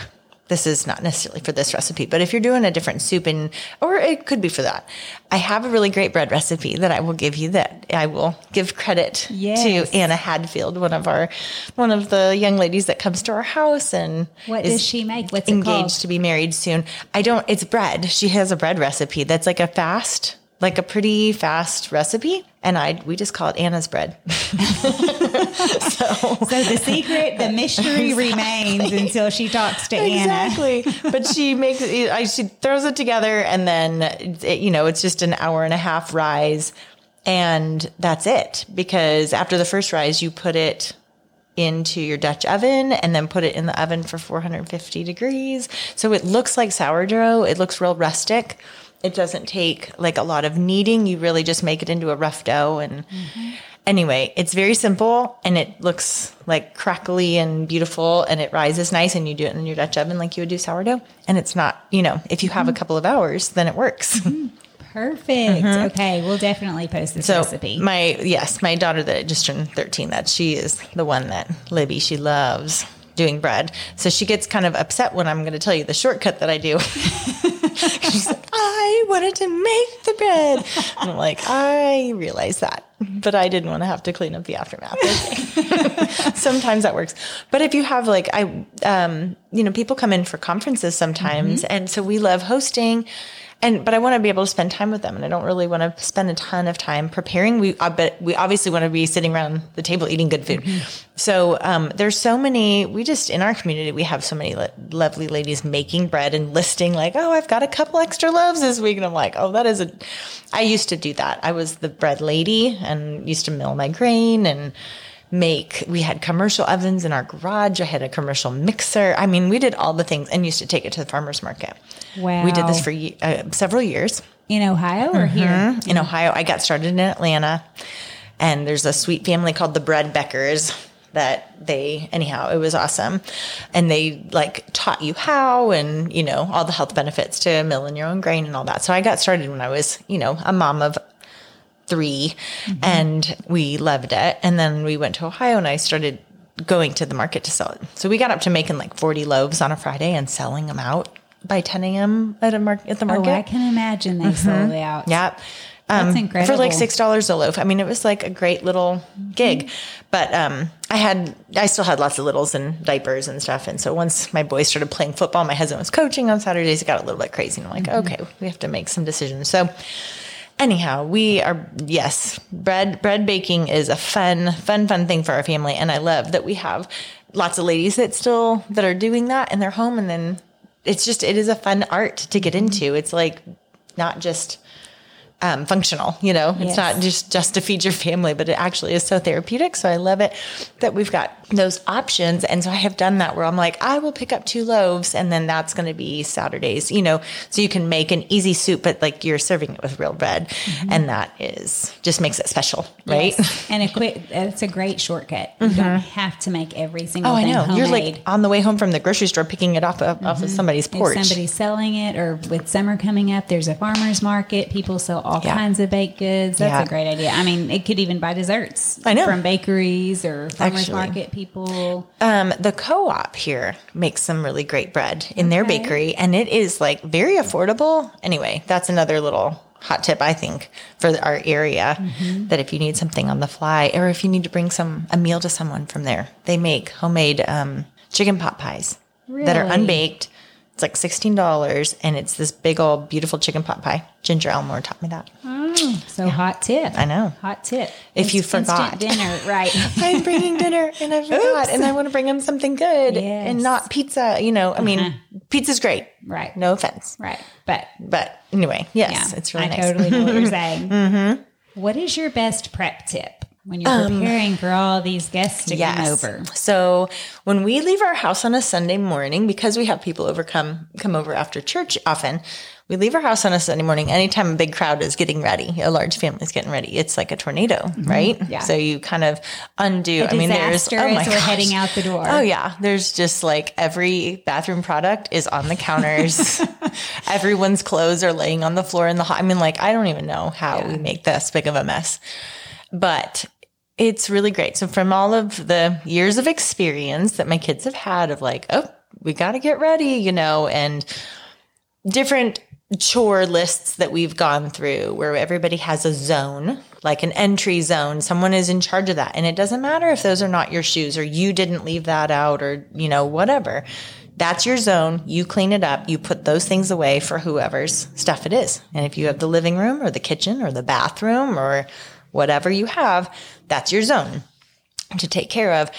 B: this is not necessarily for this recipe, but if you're doing a different soup and, or it could be for that, I have a really great bread recipe that I will give you that I will give credit
A: Yes.
B: to Anna Hadfield, one of our, one of the young ladies that comes to our house and
A: what does she make? What's
B: engaged to be married soon. I don't, it's bread. She has a bread recipe that's like a fast, like a pretty fast recipe. And I, we just call it Anna's bread.
A: So the secret, the mystery remains until she talks to Anna.
B: Exactly. but she makes it, I, she throws it together and then, it, you know, it's just an hour and a half rise. And that's it. Because after the first rise, you put it into your Dutch oven and then put it in the oven for 450 degrees. So it looks like sourdough. It looks real rustic. It doesn't take like a lot of kneading. You really just make it into a rough dough. And mm-hmm. anyway, it's very simple and it looks like crackly and beautiful and it rises nice and you do it in your Dutch oven like you would do sourdough. And it's not, you know, if you have a mm-hmm. couple of hours, then it works. Mm-hmm.
A: Perfect. Okay, we'll definitely post this
B: So
A: recipe.
B: my yes, my daughter that just turned thirteen, that she is the one that Libby she loves doing bread. So she gets kind of upset when I'm going to tell you the shortcut that I do. She's I wanted to make the bread. And I'm like, I realize that, but I didn't want to have to clean up the aftermath. Sometimes that works. But if you have like, I, um, you know, people come in for conferences sometimes. And so we love hosting and but I want to be able to spend time with them, and I don't really want to spend a ton of time preparing. We uh, but we obviously want to be sitting around the table eating good food. So um, there's so many. We just in our community we have so many lo- lovely ladies making bread and listing like, oh, I've got a couple extra loaves this week, and I'm like, oh, that is a. I used to do that. I was the bread lady and used to mill my grain and make. We had commercial ovens in our garage. I had a commercial mixer. I mean we did all the things and used to take it to the farmers market. We did this for uh, several years.
A: In Ohio or
B: Mm-hmm.
A: here?
B: in ohio. I got started in atlanta. And there's a sweet family called the bread beckers that they anyhow it was awesome. And they like taught you how and you know all the health benefits to milling your own grain and all that. So i got started when i was you know a mom of 3 and we loved it. And then we went to Ohio and I started going to the market to sell it. So we got up to making like 40 loaves on a Friday and selling them out by 10 a.m. at a mar- at the
A: Oh,
B: market.
A: I can imagine they sold out. That's
B: Um,
A: incredible.
B: For like six dollars a loaf. I mean, it was like a great little gig. But um, I had, I still had lots of littles and diapers and stuff. And so once my boys started playing football, my husband was coaching on Saturdays. It got a little bit crazy. And I'm like,
A: Mm-hmm.
B: okay, we have to make some decisions. So anyhow, we are yes, bread bread baking is a fun, fun, fun thing for our family. And I love that we have lots of ladies that still that are doing that in their home. And then it's just it is a fun art to get into. It's like not just um, functional. You know,
A: Yes.
B: it's not just just to feed your family, but it actually is so therapeutic. So I love it that we've got those options. And so I have done that where I'm like, I will pick up two loaves, and then that's going to be Saturdays. You know, so you can make an easy soup, but like you're serving it with real bread, and that is just makes it special, right?
A: Mm-hmm. Yes. and a quick that's a great shortcut. You don't have to make every single
B: Oh, I know.
A: homemade.
B: You're like on the way home from the grocery store, picking it off of, off of somebody's
A: if
B: porch.
A: somebody's selling it or with summer coming up there's a farmer's market people sell all
B: Yeah.
A: kinds of baked goods that's
B: Yeah.
A: a great idea i mean it could even buy desserts
B: I know.
A: from bakeries or farmer's
B: Actually.
A: market people
B: Um, the co-op here makes some really great bread in their bakery, and it is like very affordable. Anyway, that's another little hot tip I think for our area
A: Mm-hmm.
B: that if you need something on the fly, or if you need to bring some a meal to someone from there, they make homemade um, chicken pot pies that are unbaked. It's like sixteen dollars, and it's this big old beautiful chicken pot pie. Ginger Elmore taught me that.
A: So hot tip
B: I know.
A: hot tip
B: If you forgot.
A: dinner right
B: I'm bringing dinner and I forgot, and I want to bring them something good
A: Yes.
B: and not pizza. You know, I mean,
A: Uh-huh.
B: pizza's great.
A: Right.
B: No offense.
A: right but
B: But anyway, yes,
A: yeah
B: it's really
A: i
B: nice. Mm-hmm.
A: totally know what you're saying What is your best prep tip when you're preparing for all these guests to come over
B: So when we leave our house on a Sunday morning, because we have people over come come over after church often, we leave our house on a Sunday morning. Anytime a big crowd is getting ready, a large family is getting ready, it's like a tornado, right?
A: Mm-hmm. Yeah.
B: So you kind of undo. I mean, there's oh my
A: we're
B: gosh.
A: heading out the door.
B: Oh yeah, there's just like every bathroom product is on the counters. Everyone's clothes are laying on the floor in the hot. I mean, like I don't even know how we make this big of a mess, but it's really great. So from all of the years of experience that my kids have had of like, oh, we got to get ready, you know, and different chore lists that we've gone through where everybody has a zone, like an entry zone. Someone is in charge of that. And it doesn't matter if those are not your shoes or you didn't leave that out or, you know, whatever. That's your zone. You clean it up. You put those things away for whoever's stuff it is. And if you have the living room or the kitchen or the bathroom or whatever you have, that's your zone to take care of.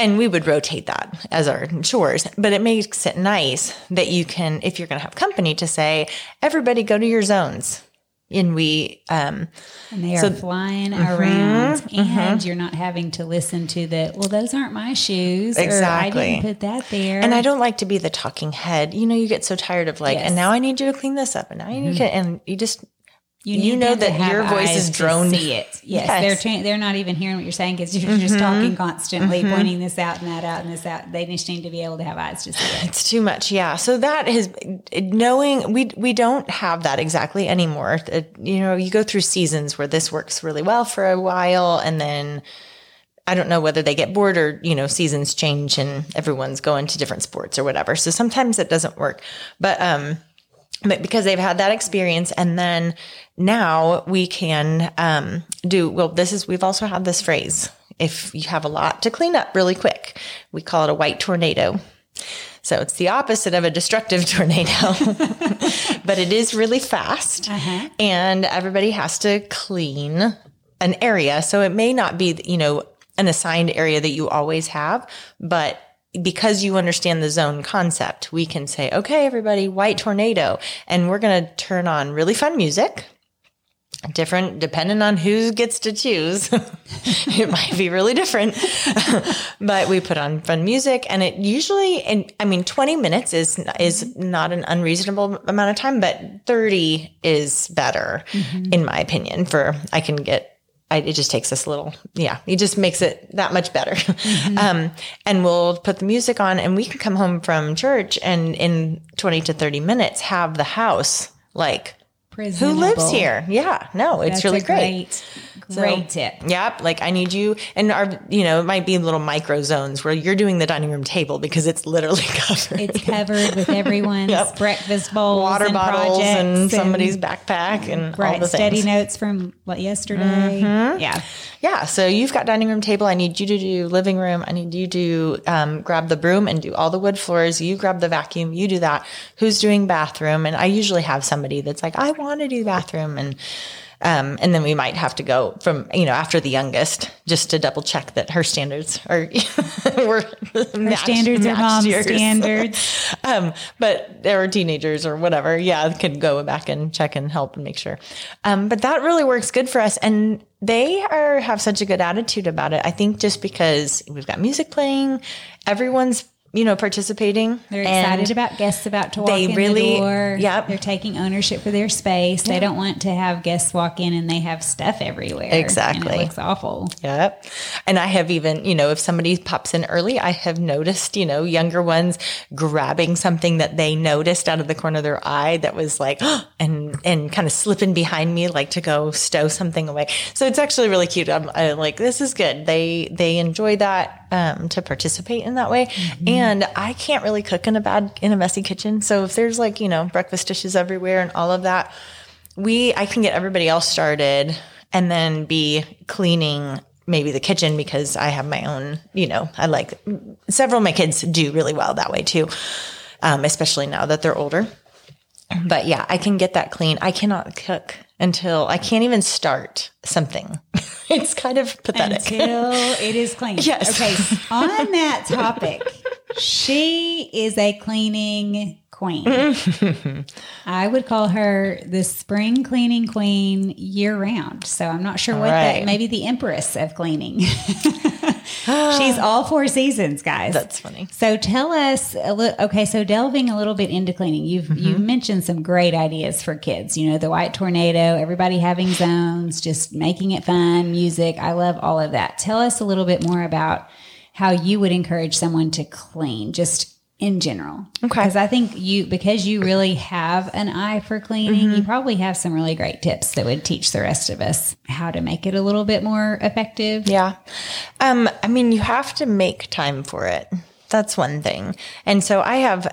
B: And we would rotate that as our chores, but it makes it nice that you can, if you're going to have company, to say, everybody go to your zones. And we, um,
A: And they are flying
B: Mm-hmm,
A: around, and you're not having to listen to the, well, those aren't my shoes. Or, I
B: Exactly.
A: didn't put that there.
B: and I don't like to be the talking head. You know, you get so tired of like,
A: Yes. Mm-hmm.
B: and now I need you to clean this up, and now I need to, and you just,
A: you,
B: you know that your voice is droning.
A: See it. Yes,
B: Yes. Mm-hmm.
A: they're tra- they're not even hearing what you're saying because you're just talking constantly, pointing this out and that out and this out. They just need to be able to have eyes to see it.
B: It's too much, yeah. So that is knowing we we don't have that exactly anymore. Uh, you know, you go through seasons where this works really well for a while, and then I don't know whether they get bored or you know seasons change and everyone's going to different sports or whatever. So sometimes it doesn't work, but um, but because they've had that experience and then now we can um, do well this is we've also had this phrase if you have a lot to clean up really quick we call it a white tornado so it's the opposite of a destructive tornado but it is really fast and everybody has to clean an area so it may not be you know an assigned area that you always have but because you understand the zone concept, we can say, okay, everybody, white tornado. And we're going to turn on really fun music. Different, depending on who gets to choose. it might be really different. but we put on fun music and it usually, and I mean, 20 minutes is, is not an unreasonable amount of time, but 30 is better in my opinion for, I can get I, it just takes us a little, yeah, it just makes it that much better. Um, and we'll put the music on and we can come home from church and in 20 to 30 minutes have the house like, who lives here? Yeah, no, it's
A: That's
B: really
A: a
B: great.
A: Great, great tip.
B: Yep. Like I need you and our, you know, it might be little micro zones where you're doing the dining room table because it's literally covered.
A: It's covered with everyone's
B: Yep.
A: breakfast bowls,
B: water
A: and
B: bottles and
A: projects
B: somebody's backpack and all
A: right
B: the
A: steady
B: things.
A: notes from what yesterday. Yeah,
B: Yeah. So you've got dining room table. I need you to do living room. I need you to um, grab the broom and do all the wood floors. You grab the vacuum. You do that. Who's doing bathroom? And I usually have somebody that's like, I want to do bathroom. And Um, and then we might have to go from, you know, after the youngest just to double check that her standards are, were
A: her standards are mom standards.
B: um, but there are teenagers or whatever. Yeah. Could go back and check and help and make sure. Um, but that really works good for us. And they are, have such a good attitude about it. I think just because we've got music playing, everyone's you know, participating.
A: They're excited about guests about to walk
B: they
A: in
B: really,
A: the door.
B: Yep.
A: They're taking ownership for their space. They don't want to have guests walk in and they have stuff everywhere.
B: Exactly.
A: And it looks awful.
B: Yep. And I have even, you know, if somebody pops in early, I have noticed, you know, younger ones grabbing something that they noticed out of the corner of their eye that was like, and, and kind of slipping behind me, like to go stow something away. So it's actually really cute. I'm, i like, this is good. They, they enjoy that um, to participate in that way. Mm-hmm. And I can't really cook in a bad, in a messy kitchen. So if there's like, you know, breakfast dishes everywhere and all of that, we, I can get everybody else started and then be cleaning maybe the kitchen because I have my own, you know, I like several of my kids do really well that way too. Um, especially now that they're older. But yeah, I can get that clean. I cannot cook until I can't even start something. it's kind of pathetic.
A: Until it is clean.
B: Yes.
A: Okay. On that topic, she is a cleaning queen. I would call her the spring cleaning queen year round. So I'm not sure what
B: right.
A: that maybe the empress of cleaning. She's all four seasons, guys.
B: That's funny.
A: So tell us a little. Okay, so delving a little bit into cleaning, you've mm-hmm. you've mentioned some great ideas for kids. You know, the white tornado, everybody having zones, just making it fun, music. I love all of that. Tell us a little bit more about how you would encourage someone to clean, just in general.
B: Okay.
A: Because I think you, because you really have an eye for cleaning, mm-hmm. you probably have some really great tips that would teach the rest of us how to make it a little bit more effective.
B: Yeah. Um, I mean, you have to make time for it. That's one thing. And so I have,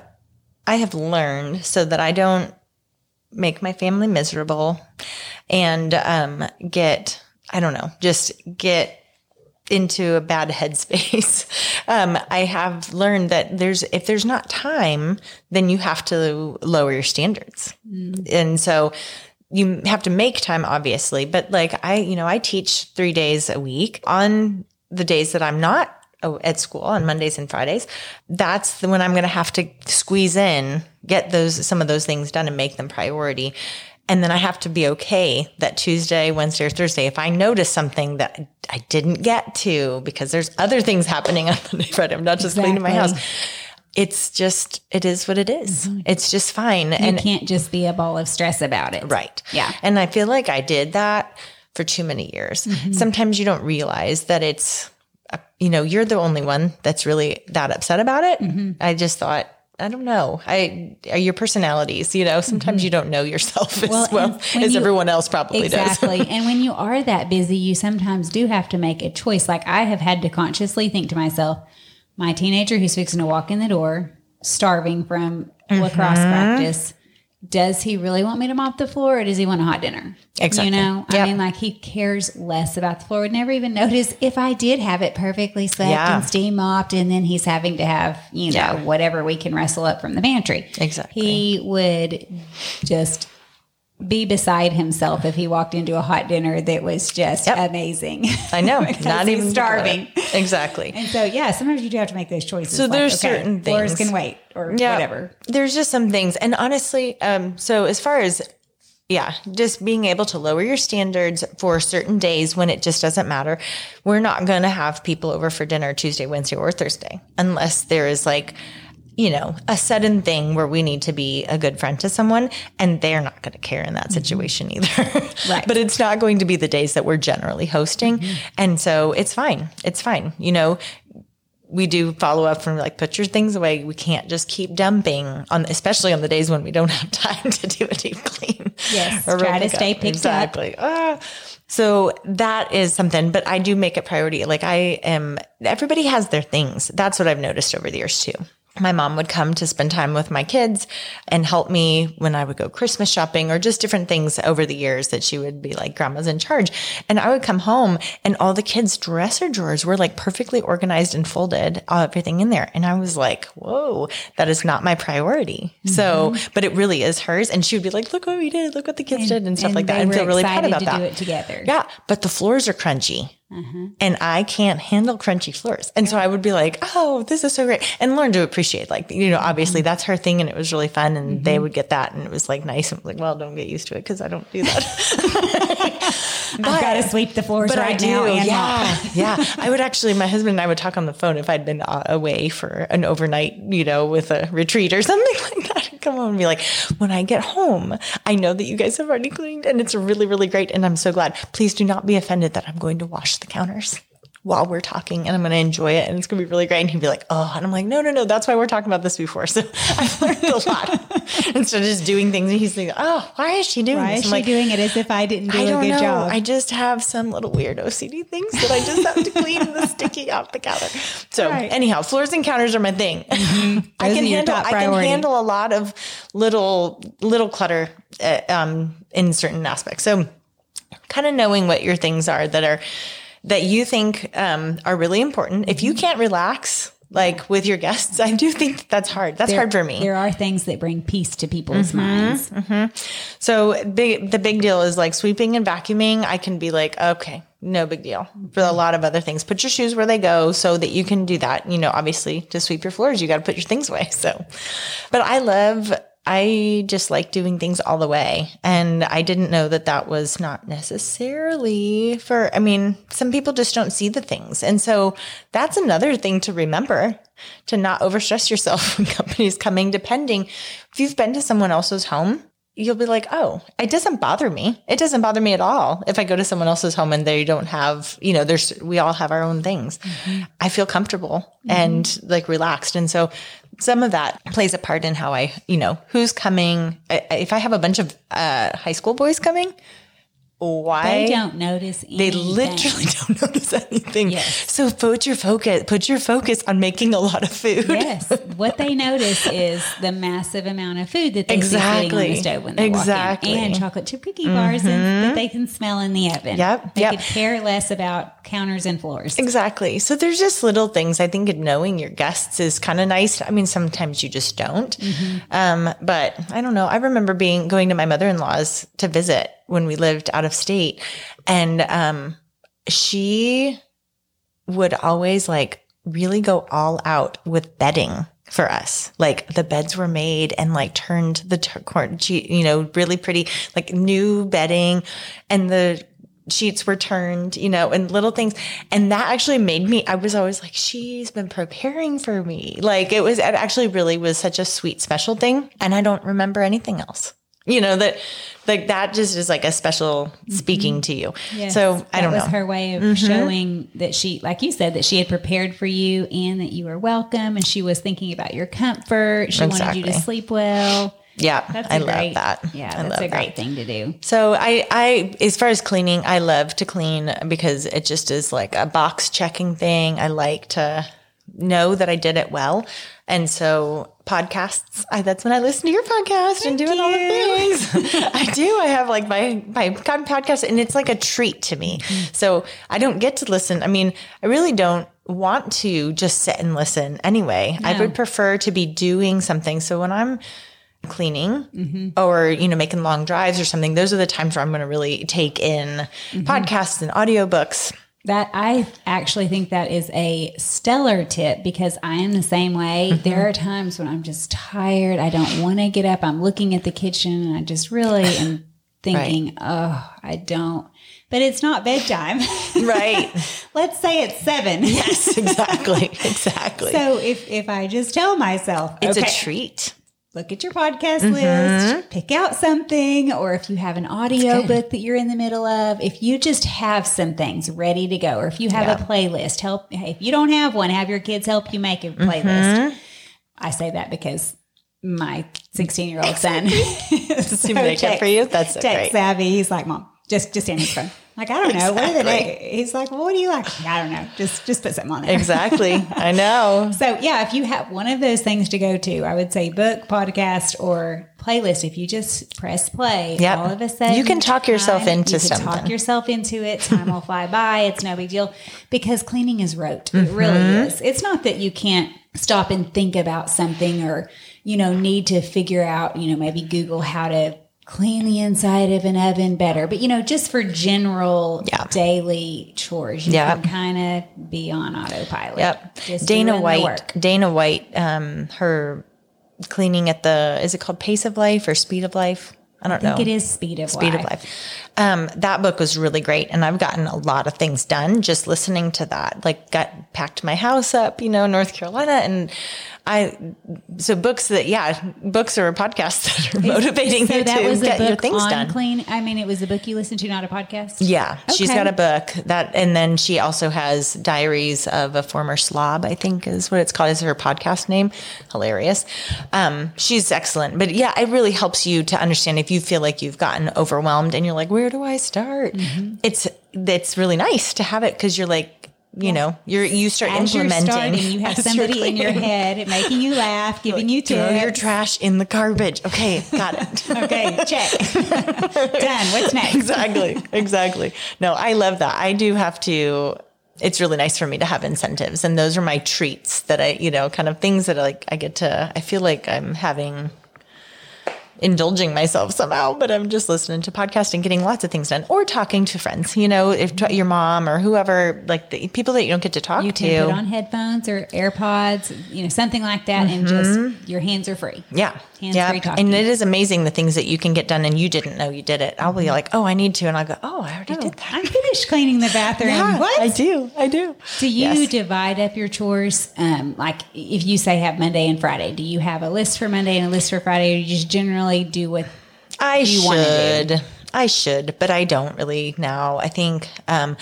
B: I have learned so that I don't make my family miserable and, um, get, I don't know, just get into a bad headspace. Um, I have learned that there's, if there's not time, then you have to lower your standards. Mm. And so you have to make time, obviously, but like I, you know, I teach three days a week on the days that I'm not at school on Mondays and Fridays. That's the, when I'm going to have to squeeze in, get those, some of those things done and make them priority. And then I have to be okay that Tuesday, Wednesday, or Thursday, if I notice something that I didn't get to because there's other things happening on Monday, Friday, I'm not just exactly. cleaning my house. It's just, it is what it is. Mm-hmm. It's just fine.
A: You and can't just be a ball of stress about it.
B: Right.
A: Yeah.
B: And I feel like I did that for too many years. Mm-hmm. Sometimes you don't realize that it's, you know, you're the only one that's really that upset about it. Mm-hmm. I just thought, I don't know. I are your personalities, you know, sometimes mm-hmm. you don't know yourself as well, well as you, everyone else probably
A: exactly.
B: does.
A: Exactly. and when you are that busy, you sometimes do have to make a choice. Like I have had to consciously think to myself, my teenager who's fixing to walk in the door, starving from mm-hmm. lacrosse practice, does he really want me to mop the floor or does he want a hot dinner?
B: Exactly.
A: You know, yep. I mean, like he cares less about the floor. Would never even notice if I did have it perfectly swept yeah. and steam mopped, and then he's having to have, you know, yeah. whatever we can wrestle up from the pantry.
B: Exactly.
A: He would just be beside himself if he walked into a hot dinner that was just yep. amazing.
B: I know, not even
A: starving.
B: Exactly.
A: And so, yeah, sometimes you do have to make those choices.
B: So like, there's okay, certain things.
A: Can wait or yeah, whatever.
B: There's just some things. And honestly, um, so as far as yeah, just being able to lower your standards for certain days when it just doesn't matter. We're not going to have people over for dinner Tuesday, Wednesday, or Thursday unless there is like you know, a sudden thing where we need to be a good friend to someone and they're not going to care in that mm-hmm. situation either.
A: right.
B: but it's not going to be the days that we're generally hosting. Mm-hmm. And so it's fine. It's fine. You know, we do follow up from like put your things away. We can't just keep dumping on, especially on the days when we don't have time to do a deep clean.
A: Yes, or try to stay picked
B: exactly. up. Ah. So that is something, but I do make it priority. Like I am, everybody has their things. That's what I've noticed over the years too my mom would come to spend time with my kids and help me when I would go Christmas shopping or just different things over the years that she would be like, grandma's in charge. And I would come home and all the kids' dresser drawers were like perfectly organized and folded, uh, everything in there. And I was like, whoa, that is not my priority. Mm-hmm. So, but it really is hers. And she would be like, look what we did, look what the kids and, did and stuff and like that. And feel really proud about
A: to
B: that.
A: do it together.
B: Yeah. But the floors are crunchy. Mm-hmm. And I can't handle crunchy floors. And so I would be like, oh, this is so great. And learn to appreciate, like, you know, obviously mm-hmm. that's her thing and it was really fun and mm-hmm. they would get that and it was like nice. I'm like, well, don't get used to it because I don't do
A: that. but, I've got to sweep the floors right I do. now.
B: yeah. yeah. I would actually, my husband and I would talk on the phone if I'd been uh, away for an overnight, you know, with a retreat or something like that. I'd come home and be like, when I get home, I know that you guys have already cleaned and it's really, really great. And I'm so glad. Please do not be offended that I'm going to wash the counters while we're talking and I'm going to enjoy it and it's going to be really great. And he'd be like, oh, and I'm like, no, no, no, that's why we're talking about this before. So I've learned a lot. Instead of just doing things, And he's like, oh, why is she doing
A: why
B: this?
A: is I'm she like, doing it as if I didn't do I a good
B: know.
A: job?
B: I just have some little weird OCD things that I just have to clean the sticky off the counter. So right. anyhow, floors and counters are my thing. Mm-hmm. I can handle, I can handle a lot of little, little clutter, uh, um, in certain aspects. So kind of knowing what your things are that are, that you think um, are really important. If you can't relax, like with your guests, I do think that that's hard. That's
A: there,
B: hard for me.
A: There are things that bring peace to people's mm-hmm, minds.
B: Mm-hmm. So big, the big deal is like sweeping and vacuuming. I can be like, okay, no big deal. For a lot of other things, put your shoes where they go so that you can do that. You know, obviously to sweep your floors, you got to put your things away. So, but I love I just like doing things all the way. And I didn't know that that was not necessarily for, I mean, some people just don't see the things. And so that's another thing to remember to not overstress yourself when companies coming, depending. If you've been to someone else's home, you'll be like, oh, it doesn't bother me. It doesn't bother me at all. If I go to someone else's home and they don't have, you know, there's, we all have our own things. Mm-hmm. I feel comfortable mm-hmm. and like relaxed. And so some of that plays a part in how I, you know, who's coming. If I have a bunch of uh, high school boys coming, why
A: they don't notice anything.
B: they literally don't notice anything yes. so put your focus put your focus on making a lot of food
A: yes what they notice is the massive amount of food that they exactly. see sitting on the stove when they exactly. walk in and chocolate chip cookie bars mm-hmm. and, that they can smell in the oven
B: yep
A: they
B: yep.
A: could care less about counters and floors
B: exactly so there's just little things i think knowing your guests is kind of nice i mean sometimes you just don't mm-hmm. um, but i don't know i remember being going to my mother-in-law's to visit when we lived out of state. And um, she would always like really go all out with bedding for us. Like the beds were made and like turned the t- you know, really pretty, like new bedding and the sheets were turned, you know, and little things. And that actually made me, I was always like, she's been preparing for me. Like it was, it actually really was such a sweet, special thing. And I don't remember anything else you know that like that just is like a special speaking mm-hmm. to you yes, so i don't
A: that
B: was
A: know her way of mm-hmm. showing that she like you said that she had prepared for you and that you were welcome and she was thinking about your comfort she exactly. wanted you to sleep well
B: yeah, that's I great, love that.
A: Yeah, I that's a great that. thing to do.
B: So I, I, as far as cleaning, I love to clean because it just is like a box checking thing. I like to know that I did it well. And so podcasts, I, that's when I listen to your podcast Thank and doing you. all the things. I do. I have like my, my podcast and it's like a treat to me. So I don't get to listen. I mean, I really don't want to just sit and listen anyway. No. I would prefer to be doing something. So when I'm cleaning mm-hmm. or you know making long drives or something those are the times where i'm going to really take in mm-hmm. podcasts and audiobooks
A: that I actually think that is a stellar tip because I am the same way. Mm-hmm. There are times when I'm just tired. I don't want to get up. I'm looking at the kitchen and I just really am thinking, right. oh, I don't. But it's not bedtime.
B: Right.
A: Let's say it's seven.
B: Yes, exactly. Exactly.
A: so if, if I just tell myself,
B: it's okay, a treat
A: look at your podcast mm-hmm. list, pick out something, or if you have an audio book that you're in the middle of, if you just have some things ready to go, or if you have yeah. a playlist, help. If you don't have one, have your kids help you make a playlist. Mm-hmm. I say that because my 16 year old son
B: is so tech, for you. That's so
A: tech
B: great.
A: savvy. He's like, Mom, Just just phone. Like I don't know. What are the
B: Exactly.
A: day? He's like, well, what do you like? I don't know. Just just put something on there.
B: Exactly. I know.
A: So yeah, if you have one of those things to go to, I would say book, podcast, or playlist. If you just press play,
B: Yep.
A: all of a sudden
B: You can talk yourself into
A: you can Talk yourself into it. Time will fly by. It's no big deal because cleaning is rote. It
B: Mm-hmm.
A: really is. It's not that you can't stop and think about something or you know need to figure out you know maybe Google how to clean the inside of an oven better but you know just for general
B: Yeah.
A: daily chores you
B: Yep.
A: can kind of be on autopilot
B: Yep.
A: Just
B: Dana White. Dana White. Um, her cleaning at the is it called Pace of Life or Speed of Life? I don't
A: I think
B: know.
A: it is speed of Life.
B: Speed
A: life.
B: of Life. Um, that book was really great, and I've gotten a lot of things done just listening to that. Like, got packed my house up, you know, North Carolina, and I. So books that, yeah, books or podcasts that are motivating
A: So
B: you to get your things
A: on
B: done.
A: clean. I mean, it was a book you listened to, not a podcast.
B: Yeah, she's
A: Okay.
B: got a book that, and then she also has Diaries of a Former Slob. I think is what it's called. Is her podcast name? Hilarious. Um, she's excellent, but yeah, it really helps you to understand if you feel like you've gotten overwhelmed and you're like, where do I start?
A: Mm-hmm.
B: It's it's really nice to have it because you're like. You know, you're you start
A: As you're
B: implementing.
A: starting, you have somebody in your head making you laugh, giving you
B: Throw your trash in the garbage. Okay, got it.
A: Okay, check. Done. What's next?
B: exactly exactly no i love that i do have to it's really nice for me to have incentives and those are my treats that i you know kind of things that I like i get to i feel like i'm having indulging myself somehow but i'm just listening to podcasts and getting lots of things done or talking to friends you know if your mom or whoever like the people that you don't get to talk
A: You
B: to
A: can put on headphones or AirPods, you know, something like that, and just your hands are free.
B: Yeah.
A: Hands
B: yeah.
A: free talking.
B: And it is amazing the things that you can get done and you didn't know you did it. I'll be like, oh, I need to. And I'll go, oh, I already did that.
A: I finished cleaning the bathroom.
B: Yeah,
A: what?
B: I do. I do.
A: Do you
B: Yes.
A: divide up your chores? Um, like if you say have Monday and Friday, do you have a list for Monday and a list for Friday, or you just generally do what?
B: I
A: you wanna do?
B: should. I should, but I don't really now. I think, um,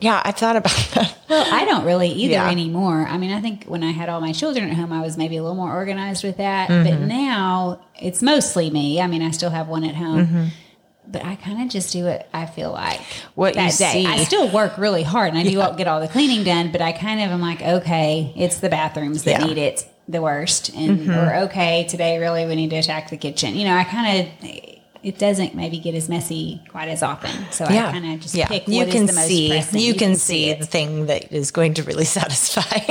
B: yeah, I've thought about that.
A: Well, I don't really either
B: Yeah.
A: anymore. I mean, I think when I had all my children at home, I was maybe a little more organized with that.
B: Mm-hmm.
A: But now it's mostly me. I mean, I still have one at home. But I kind of just do what I feel like
B: Mm-hmm. What
A: that
B: you
A: day.
B: see.
A: I still work really hard and I do get all the cleaning done, but I kind of am like, okay, it's the bathrooms that
B: Yeah. Mm-hmm.
A: need it the worst, and or okay, today really we need to attack the kitchen. You know, I kind of it doesn't maybe get as messy quite as often, so I kind of just
B: yeah.
A: pick
B: you can
A: the most
B: see
A: pressing.
B: you, can, see,
A: it.
B: the thing that is going to really satisfy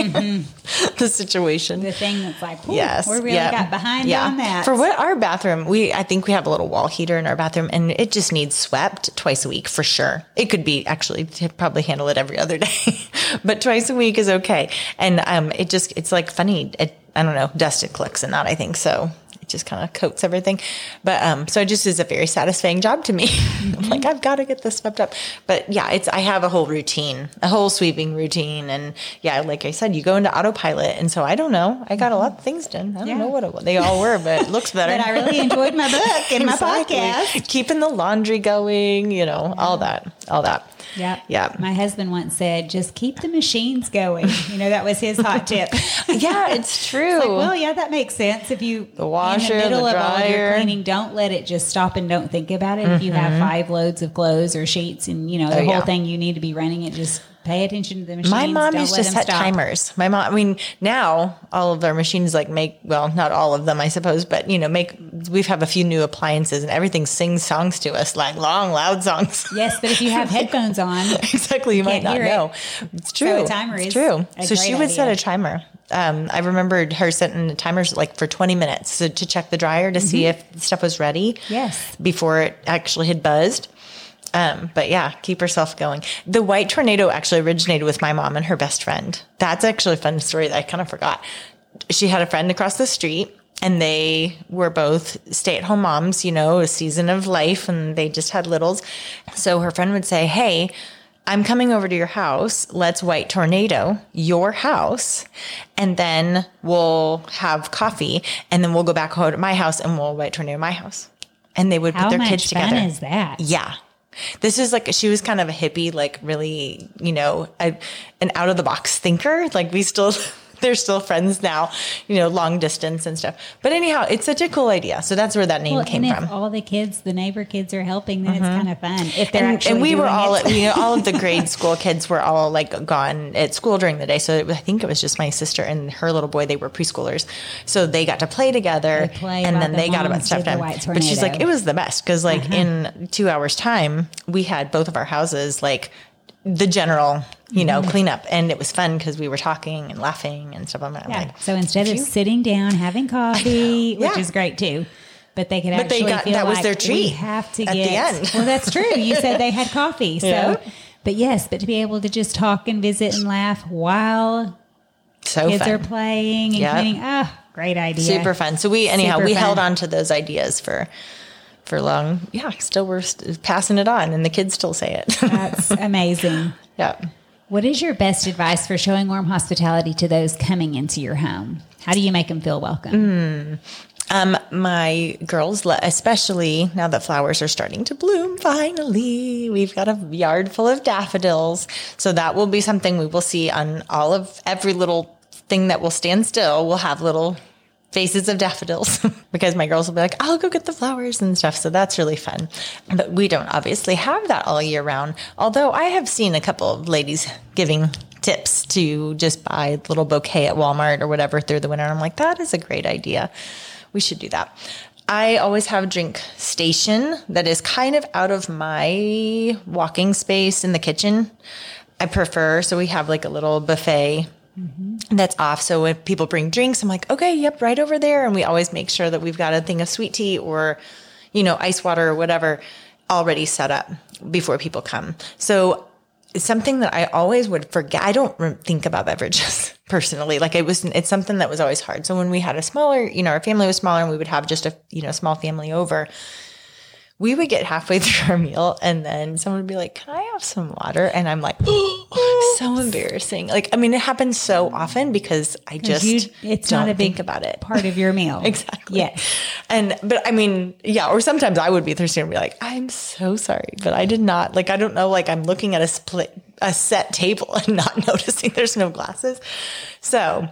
B: the situation.
A: the thing that's like,
B: Yes,
A: we really
B: yeah.
A: got behind on that.
B: For what our bathroom, we I think we have a little wall heater in our bathroom, and it just needs swept twice a week for sure. It could be actually to probably handle it every other day, but twice a week is okay. And um, it just it's like funny. It, I don't know, dust it collects in that. I think so. It just kind of coats everything, but um, so it just is a very satisfying job to me. I'm like I've got to get this swept up, but yeah, it's I have a whole routine, a whole sweeping routine, and yeah, like I said, you go into autopilot, and so I don't know. I got a lot of things done. I don't
A: Yeah.
B: know what it, they all were, but it looks better.
A: but I really enjoyed my book and my
B: Exactly.
A: podcast.
B: Keeping the laundry going, you know, all that, all that.
A: Yeah.
B: Yeah.
A: My husband once said, just keep the machines going. You know, that was his hot tip.
B: Yeah, it's true.
A: Like, well, yeah, that makes sense. If you
B: The washer,
A: in the middle
B: the
A: of all your cleaning, don't let it just stop and don't think about it. If you have five loads of clothes or sheets, and you know the
B: Mm-hmm. Oh,
A: whole
B: yeah.
A: thing, you need to be running it. Just pay attention to the machines.
B: my mom
A: don't
B: used to set
A: stop.
B: timers. My mom, I mean, now all of our machines like make, well, not all of them, I suppose, but you know, make, we have a few new appliances and everything sings songs to us, like long, loud songs.
A: Yes, but if you have headphones on,
B: exactly. You might not
A: hear it.
B: know. It's true.
A: a timer
B: it's
A: is
B: true.
A: a
B: So she would set a timer. Um, I remembered her setting timers like for 20 minutes so to check the dryer to see if stuff was ready.
A: Mm-hmm. Yes.
B: Before it actually had buzzed. Um, but yeah, keep herself going. The white tornado actually originated with my mom and her best friend. That's actually a fun story that I kind of forgot. She had a friend across the street and they were both stay at home moms, you know, a season of life and they just had littles. So her friend would say, Hey, I'm coming over to your house. Let's white tornado your house. And then we'll have coffee and then we'll go back home to my house and we'll white tornado my house. And they would
A: how
B: put their kids together.
A: How much fun is that?
B: Yeah. This is like she was kind of a hippie, like really, you know, a, an out of the box thinker. Like we still they're still friends now, you know, long distance and stuff. But anyhow, it's such a cool idea. So that's where that name
A: Well,
B: came from.
A: if all the kids, the neighbor kids, are helping, then it's mm-hmm. kind of fun. If they're
B: and,
A: actually
B: and we were all
A: it.
B: you know all of the grade school kids were all like gone at school during the day so it, i think it was just my sister and her little boy they were preschoolers so they got to play together
A: They play
B: and then
A: the
B: they got about stuff done but she's like it was the best because like uh-huh. in two hours time we had both of our houses like the general you know cleanup and it was fun because we were talking and laughing and stuff I'm
A: Yeah.
B: like
A: so instead of sitting down having coffee, which is great too, but they could
B: But they
A: actually
B: got-
A: feel
B: that was
A: like
B: their
A: we
B: treat
A: have to
B: at the
A: get.
B: end.
A: Well, that's true. You said they had coffee, so.
B: Yeah.
A: But yes, but to be able to just talk and visit and laugh while
B: so
A: kids
B: fun
A: are playing and
B: Yeah.
A: cleaning, ah, great idea.
B: super fun. So we anyhow
A: Super
B: we
A: fun.
B: held on to those ideas for for long. Yeah, still we're st- passing it on, and the kids still say it.
A: That's amazing.
B: yeah.
A: What is your best advice for showing warm hospitality to those coming into your home? How do you make them feel welcome?
B: Um, my girls, especially now that flowers are starting to bloom, finally, we've got a yard full of daffodils. So that will be something we will see on all of every little thing that will stand still. We'll have little faces of daffodils because my girls will be like, I'll go get the flowers and stuff. So that's really fun. But we don't obviously have that all year round. Although I have seen a couple of ladies giving tips to just buy a little bouquet at Walmart or whatever through the winter. And I'm like, that is a great idea. We should do that. I always have a drink station that is kind of out of my walking space in the kitchen. I prefer, so we have like a little buffet Mm-hmm. that's off. So if people bring drinks, I'm like, okay, yep, right over there. And we always make sure that we've got a thing of sweet tea or, you know, ice water or whatever already set up before people come. So it's something that I always would forget. I don't think about beverages personally. Like it was, it's something that was always hard. So when we had a smaller, you know, our family was smaller and we would have just a, you know, small family over, we would get halfway through our meal and then someone would be like, Can I have some water? And I'm like, so embarrassing. Like, I mean, it happens so often because I just
A: You- it's
B: don't
A: not a big
B: think about it.
A: part of your meal.
B: Exactly.
A: Yes.
B: And but I mean, yeah, or sometimes I would be thirsty and be like, I'm so sorry, but I did not like I don't know, like I'm looking at a split a set table and not noticing there's no glasses. So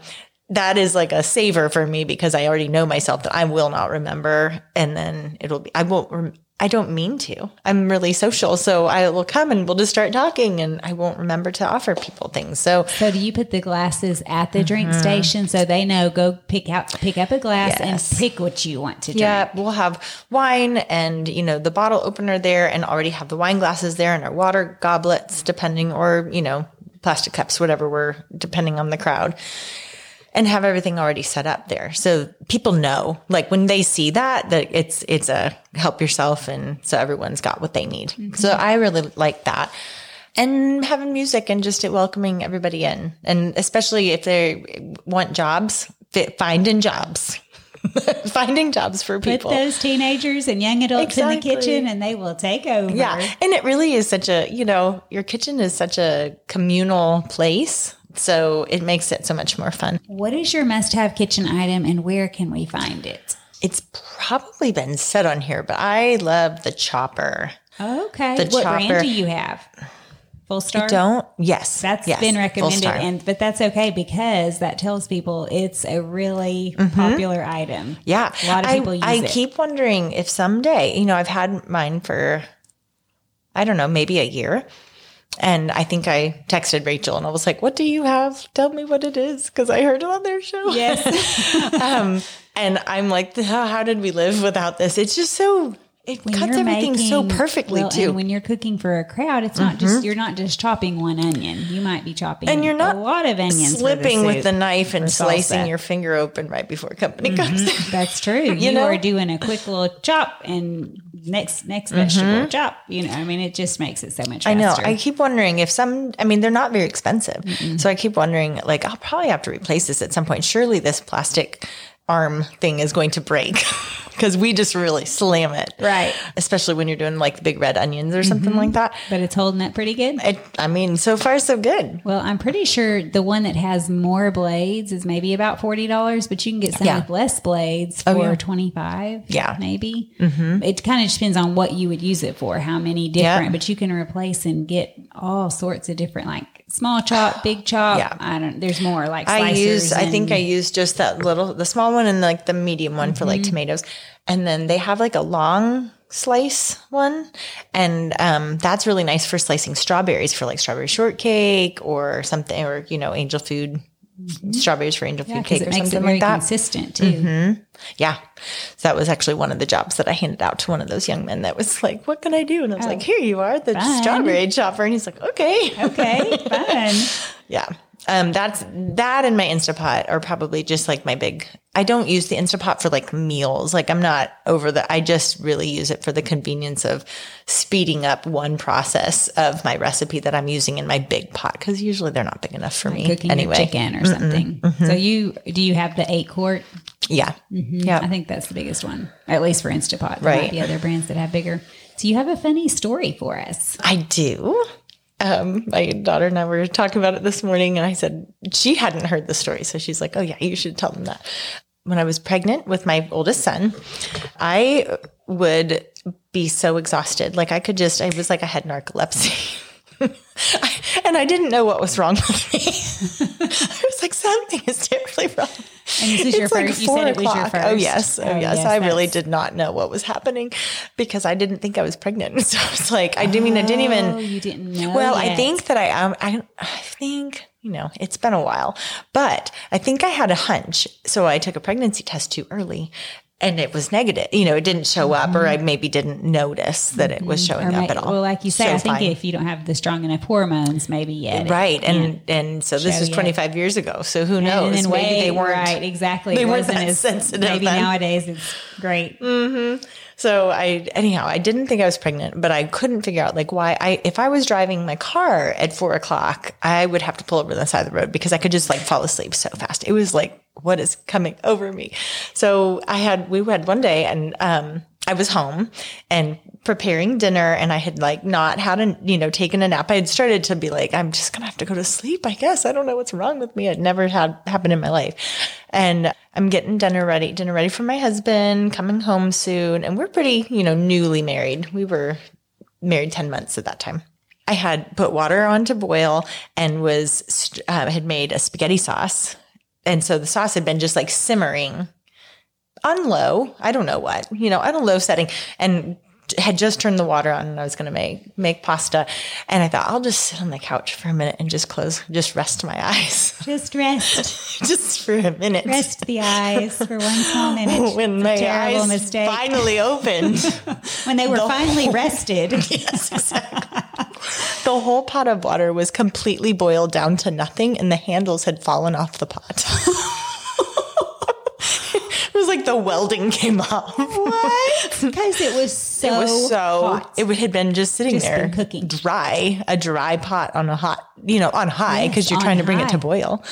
B: that is like a saver for me because I already know myself that I will not remember and then it'll be I won't rem- I don't mean to. I'm really social, so I will come and we'll just start talking and I won't remember to offer people things. So
A: So do you put the glasses at the drink station so they know go pick out pick up a glass
B: Mm-hmm. Yes.
A: and pick what you want to drink?
B: Yeah, we'll have wine and you know the bottle opener there, and already have the wine glasses there and our water goblets, depending, or you know plastic cups, whatever we're depending on the crowd, and have everything already set up there, so people know, like when they see that, that it's it's a help yourself, and so everyone's got what they need. So mm-hmm. I really like that. And having music and just welcoming everybody in, and especially if they want jobs, fi- finding jobs, finding jobs for people.
A: Put those teenagers and young adults in the kitchen and they will take over.
B: Yeah. And it really is such a, you know, your kitchen is such a communal place. So it makes it so much more fun.
A: What is your must have kitchen item and where can we find it?
B: It's probably been said on here, but I love the chopper.
A: Okay.
B: The
A: what
B: chopper.
A: brand do you have? Fullstar?
B: Don't? Yes.
A: That's
B: yes,
A: been recommended, and but that's okay because that tells people it's a really popular item.
B: Mm-hmm. Yeah.
A: a lot of
B: I-
A: people use
B: I
A: it.
B: I keep wondering if someday, you know, I've had mine for, I don't know, maybe a year. And I think I texted Rachel and I was like, what do you have? Tell me what it is. Because I heard it on their show.
A: yes,
B: um, and I'm like, how, how did we live without this? It's just so, it
A: When
B: cuts everything so perfectly
A: well,
B: too.
A: When you're cooking for a crowd, it's not just you're not just chopping one onion. You might be chopping
B: and you're not
A: a lot of onions.
B: slipping with the knife and slicing your finger open right before company comes.
A: That's true. you
B: know?
A: are doing a quick little chop and next next vegetable chop. You know, I mean, it just makes it so much.
B: Mm-hmm. I know. I keep wondering if some, I mean, they're not very expensive. So I keep wondering, like, I'll probably have to replace this at some point. Surely this plastic arm thing is going to break because we just really slam it.
A: Right.
B: Especially when you're doing like the big red onions or something like that.
A: but it's holding up pretty good.
B: I, I mean, so far, so good.
A: Well, I'm pretty sure the one that has more blades is maybe about forty dollars, but you can get some
B: Yeah.
A: with less blades for
B: Oh, yeah.
A: twenty five.
B: Yeah.
A: maybe. Mm-hmm. It kind of depends on what you would use it for, how many different.
B: Yeah.
A: But you can replace and get all sorts of different, like small chop, big chop.
B: Yeah.
A: I don't. There's more like
B: I use I think I use just that little the small one and like the medium one for
A: Mm-hmm.
B: like tomatoes. And then they have like a long slice one and um that's really nice for slicing strawberries for like strawberry shortcake or something or you know angel food strawberries for angel
A: Mm-hmm. yeah,
B: food cake or something like that.
A: consistent too.
B: Mm-hmm. Yeah. So that was actually one of the jobs that I handed out to one of those young men that was like, What can I do? And I was like, Here you are, the
A: Oh. fun.
B: strawberry chopper. And he's like, Okay.
A: Okay, fun.
B: Yeah. Um, that's that and my Instapot are probably just like my big. I don't use the Instapot for like meals. Like I'm not over the. I just really use it for the convenience of speeding up one process of my recipe that I'm using in my big pot because usually they're not big enough for me
A: Cooking
B: anyway.
A: chicken or something. So you do you have the eight quart?
B: Yeah, yeah.
A: I think that's the biggest one, at least for Instapot. There
B: Right.
A: might be other brands that have bigger. So you have a funny story for us.
B: I do. Um, my daughter and I were talking about it this morning, and I said she hadn't heard the story, so she's like, "Oh yeah, you should tell them that." When I was pregnant with my oldest son, I would be so exhausted. Like I could just, I was like I had narcolepsy. and I didn't know what was wrong with me. I was like, something is terribly wrong.
A: And this is your
B: It's like
A: first. you said it was your
B: four o'clock.
A: Oh, first.
B: Oh yes, oh,
A: Oh,
B: yes.
A: yes,
B: I really did not know what was happening because I didn't think I was pregnant. So I was like, I didn't mean I didn't even.
A: Oh, you didn't know.
B: Well, I think that I am. I, I think, you know, it's been a while, but I think I had a hunch. So I took a pregnancy test too early and it was negative. You know, it didn't show up, or I maybe didn't notice that it was showing
A: Mm-hmm. Or
B: up at all.
A: Well, like you say,
B: So
A: I think
B: fine.
A: if you don't have the strong enough hormones, maybe yet.
B: Right. And, and so this was
A: yet.
B: 25 years ago. So who knows?
A: and then
B: maybe they weren't.
A: right. Exactly.
B: they weren't that
A: as
B: sensitive
A: Maybe
B: then.
A: nowadays it's great.
B: So I, anyhow, I didn't think I was pregnant, but I couldn't figure out like why I, if I was driving my car at four o'clock, I would have to pull over to the side of the road because I could just like fall asleep so fast. It was like, what is coming over me? So I had, we had one day and, um, I was home and preparing dinner and I had like not had a, you know, taken a nap. I had started to be like, I'm just going to have to go to sleep. I guess I don't know what's wrong with me. It never had happened in my life. And I'm getting dinner ready, dinner ready for my husband coming home soon. And we're pretty, you know, newly married. We were married 10 months at that time. I had put water on to boil and was, uh, had made a spaghetti sauce. And so the sauce had been just like simmering on low. I don't know what, you know, on a low setting and had just turned the water on and I was going to make, make pasta. And I thought I'll just sit on the couch for a minute and just close, just rest my eyes
A: Just rest,
B: just for a minute.
A: rest the eyes for one small minute.
B: When my eyes
A: mistake.
B: finally opened,
A: when they were finally rested.
B: yes, exactly. The whole pot of water was completely boiled down to nothing, and the handles had fallen off the pot. Like the welding came off.
A: What? Because it was so.
B: It was so.
A: hot.
B: It had been just sitting
A: Just
B: there,
A: been cooking.
B: dry, a dry pot on a hot, you know, on high
A: Yes,
B: because you're trying to bring it to boil,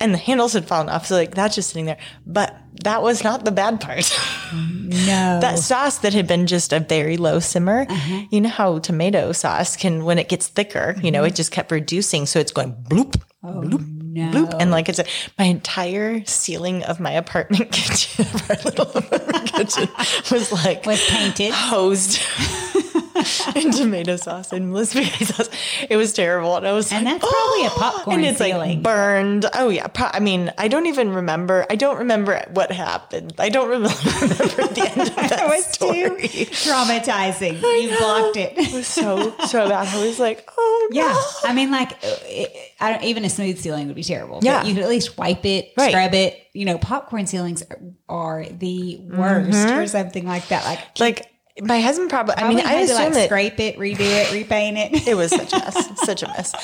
B: and the handles had fallen off. So like that's just sitting there. But that was not the bad part.
A: no.
B: that sauce that had been just a very low simmer.
A: Uh-huh.
B: You know how tomato sauce can, when it gets thicker, you know, it just kept reducing. So it's going bloop, bloop,
A: Mm-hmm. Oh, no.
B: bloop. And like it's a, my entire ceiling of my apartment kitchen, of our little apartment kitchen was like
A: was painted.
B: hosed in tomato sauce and spaghetti sauce. It was terrible. And I was
A: And
B: like,
A: that's probably a popcorn
B: and it's
A: ceiling.
B: like burned. Oh yeah. Pro- I mean, I don't even remember. I don't remember what happened. I don't remember, the end of that
A: It was
B: story.
A: too traumatizing. You blocked it.
B: It was so so bad. I was like, oh no.
A: Yeah, I mean, like, uh, it, I don't, even a smooth ceiling would be terrible.
B: Yeah.
A: but you could at least wipe it,
B: Right.
A: scrub it. You know, popcorn ceilings are, are the worst mm-hmm. or something like that. Like,
B: Like my husband probably. I
A: probably
B: mean, I
A: had to
B: assume
A: like
B: that
A: scrape it, redo it, repaint it.
B: it was such a mess. such a mess.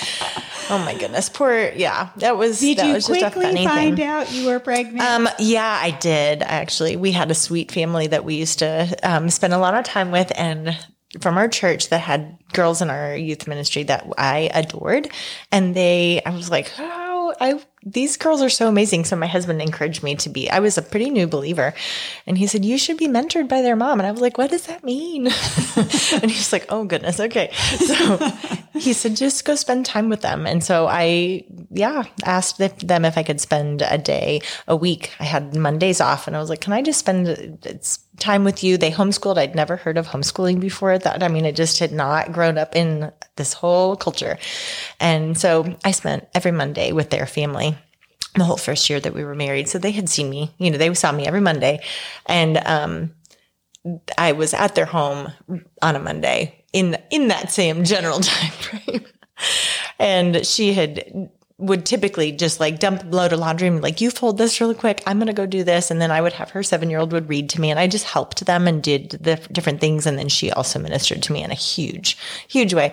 B: Oh my goodness. Poor. Yeah. That was.
A: Did
B: that
A: you
B: was
A: quickly find
B: thing.
A: out you were pregnant?
B: Um, yeah, I did actually. We had a sweet family that we used to um, spend a lot of time with, and from our church that had girls in our youth ministry that I adored, and they, I was like, oh, I these girls are so amazing. So my husband encouraged me to be, I was a pretty new believer. And he said, you should be mentored by their mom. And I was like, what does that mean? and he's like, oh goodness. Okay. So he said, just go spend time with them. And so I, yeah, asked them if I could spend a day a week. I had Mondays off and I was like, can I just spend it's time with you? They homeschooled. I'd never heard of homeschooling before that. I mean, I just had not grown up in this whole culture. And so I spent every Monday with their family the whole first year that we were married. So they had seen me, you know, they saw me every Monday. And um, I was at their home on a Monday in in that same general time frame. and she had would typically just like dump a load of laundry and like, you fold this really quick. I'm going to go do this. And then I would have her seven year old would read to me and I just helped them and did the different things. And then she also ministered to me in a huge, huge way.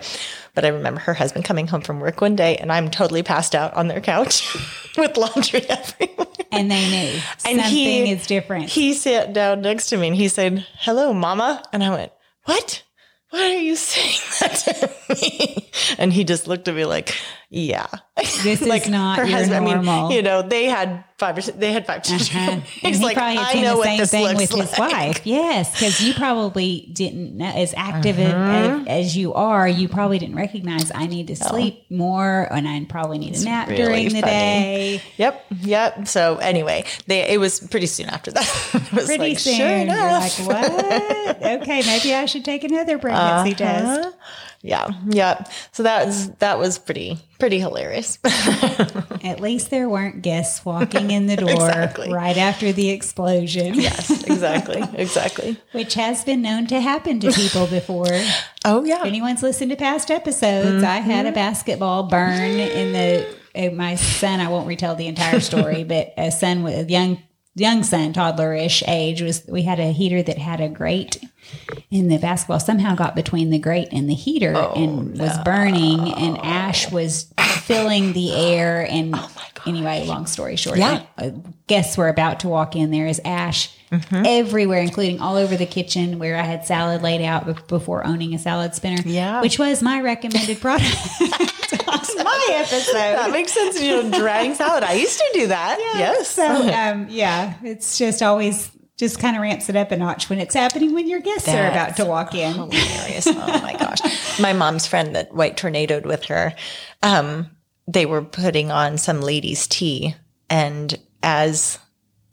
B: But I remember her husband coming home from work one day and I'm totally passed out on their couch with laundry everywhere.
A: And they knew and something he, is different.
B: He sat down next to me and he said, hello, mama. And I went, what? Why are you saying that to me? And he just looked at me like, yeah.
A: This like is not her husband. Normal. I mean,
B: you know, they had five or they had five children. Uh-huh.
A: He's he like, I know the same thing with like. his wife. Yes, because you probably didn't as active uh-huh. as, as, you are. You probably didn't recognize I need to sleep no. more, and I probably need a nap really during the funny. day.
B: Yep, yep. So anyway, they it was pretty soon after that.
A: pretty like, soon. Sure enough. You're like, what? okay, maybe I should take another pregnancy uh-huh. test
B: yeah, yeah. So that was that was pretty pretty hilarious.
A: At least there weren't guests walking in the door exactly. right after the explosion.
B: yes, exactly, exactly.
A: Which has been known to happen to people before.
B: Oh yeah.
A: If anyone's listened to past episodes, mm-hmm. I had a basketball burn in the. My son, I won't retell the entire story, but a son with a young young son, toddlerish age, was we had a heater that had a grate in the basketball. Somehow got between the grate and the heater oh, and no. was burning, and ash was filling the air. And oh anyway, long story short, yeah. Uh, we're about to walk in. There is ash mm-hmm. everywhere, including all over the kitchen where I had salad laid out before owning a salad spinner.
B: Yeah,
A: which was my recommended product.
B: my episode. That makes sense. You know, drying salad. I used to do that. Yeah. Yes.
A: So, um, yeah, it's just always just kind of ramps it up a notch when it's happening when your guests That's are about to walk in.
B: Hilarious. oh my gosh. My mom's friend that white tornadoed with her, um, they were putting on some ladies' tea. And as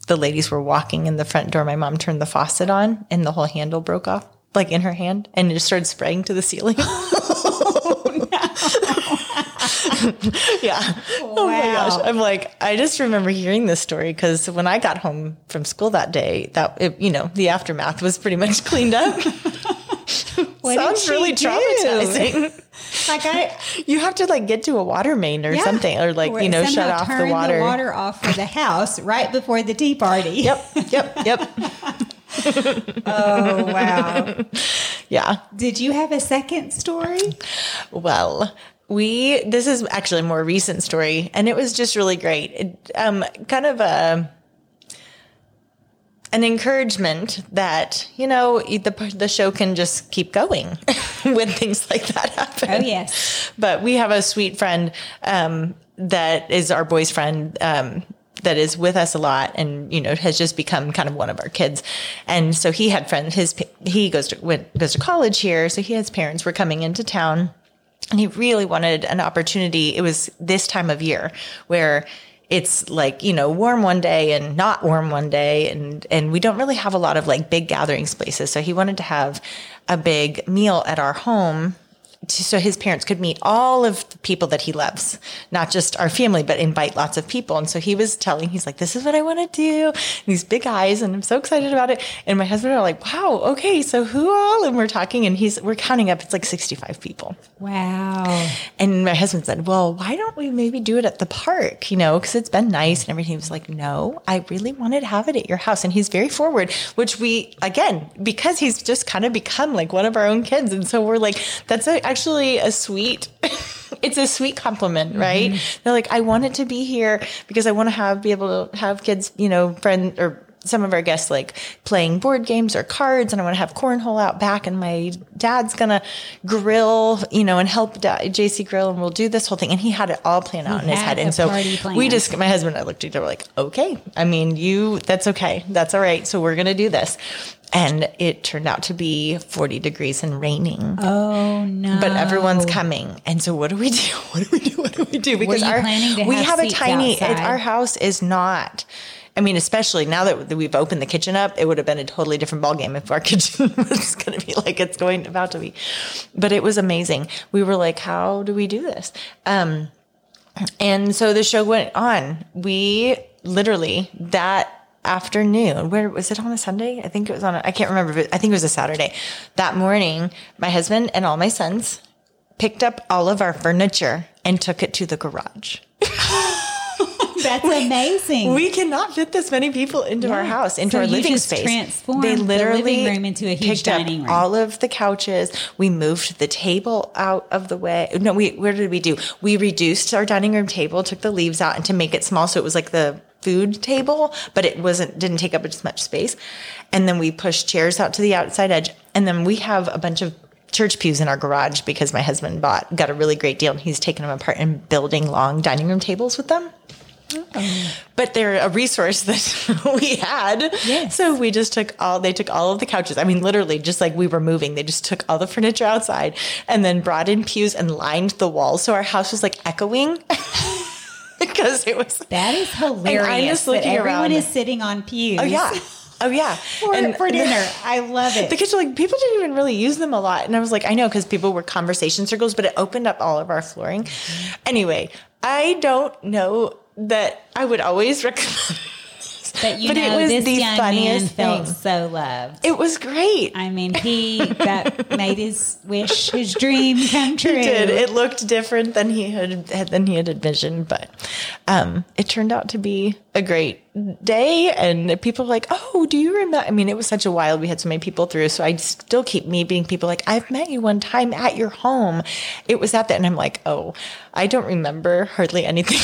B: the ladies were walking in the front door, my mom turned the faucet on and the whole handle broke off, like in her hand, and it just started spraying to the ceiling. Oh, yeah. Wow. Oh my gosh. I'm like, I just remember hearing this story because when I got home from school that day, that, it, you know, the aftermath was pretty much cleaned up. Sounds really do? traumatizing. Like I, you have to like get to a water main or yeah, something, or like you know, shut off the water.
A: the water off for the house right before the tea party.
B: Yep, yep, yep.
A: oh wow!
B: Yeah.
A: Did you have a second story?
B: Well, we this is actually a more recent story and it was just really great it, um, kind of a an encouragement that you know the the show can just keep going when things like that happen.
A: Oh yes.
B: But we have a sweet friend um, that is our boy's friend um, that is with us a lot, and you know has just become kind of one of our kids. And so he had friends. His he goes to went, goes to college here, so he has parents were coming into town and he really wanted an opportunity. It was this time of year where it's like, you know, warm one day and not warm one day. And, and we don't really have a lot of like big gatherings places. So he wanted to have a big meal at our home so his parents could meet all of the people that he loves, not just our family, but invite lots of people. And so he was telling, he's like, this is what I want to do. these big eyes. And I'm so excited about it. And my husband are like, wow, okay. So who all? And we're talking and he's, we're counting up. It's like 65 people.
A: Wow.
B: And my husband said, well, why don't we maybe do it at the park? You know, cause it's been nice and everything. He was like, no, I really wanted to have it at your house. And he's very forward, which we, again, because he's just kind of become like one of our own kids. And so we're like, that's a, actually a sweet it's a sweet compliment, right? Mm-hmm. They're like, I want it to be here because I want to have be able to have kids, you know, friend or some of our guests like playing board games or cards, and I want to have cornhole out back, and my dad's gonna grill, you know, and help da- JC grill, and we'll do this whole thing. And he had it all planned out in his head, and so we just, my husband and I looked at each other like, okay, I mean, you, that's okay, that's all right. So we're gonna do this, and it turned out to be 40 degrees and raining
A: Oh no!
B: but everyone's coming. And so what do we do? What do we do? What do we do? Because our
A: to
B: we
A: have
B: have a tiny it, our house is not I mean, especially now that we've opened the kitchen up, it would have been a totally different ballgame if our kitchen was going to be like it's going about to be. But it was amazing. We were like, how do we do this? Um, and so the show went on. We literally that afternoon, where was it on a Sunday? I think it was on, a, I can't remember, but I think it was a Saturday. That morning, my husband and all my sons picked up all of our furniture and took it to the garage.
A: That's amazing.
B: We cannot fit this many people into our house, into
A: So
B: our living space.
A: transformed the living room into a huge
B: picked up
A: dining room.
B: All of the couches. We moved the table out of the way. No, we where did we do? We reduced our dining room table, took the leaves out, and to make it small, so it was like the food table, but it wasn't didn't take up as much space. And then we pushed chairs out to the outside edge, and then we have a bunch of church pews in our garage because my husband bought got a really great deal and he's taken them apart and building long dining room tables with them oh. but they're a resource that we had.
A: Yes.
B: So we just took all, they took all of the couches. I mean, literally, just like we were moving, they just took all the furniture outside and then brought in pews and lined the walls. So our house was like echoing because it was.
A: that is hilarious.
B: I'm just looking
A: everyone
B: around.
A: is sitting on pews.
B: Oh, yeah. Oh, yeah.
A: For,
B: And-
A: for dinner. I love it.
B: the kitchen, like people didn't even really use them a lot. And I was like, I know because people were conversation circles, but it opened up all of our flooring. Anyway, I don't know that I would always recommend.
A: But you
B: but it
A: know,
B: was
A: this
B: the
A: young man
B: funniest
A: felt
B: thing.
A: so loved.
B: It was great.
A: I mean, he that made his wish, his dream come true.
B: It did. It looked different than he had than he had envisioned, but um, it turned out to be a great day. And people were like, "Oh, do you remember?" I mean, it was such a wild. We had so many people through, so I still keep meeting people like, "I've met you one time at your home." It was at that, and I'm like, "Oh, I don't remember hardly anything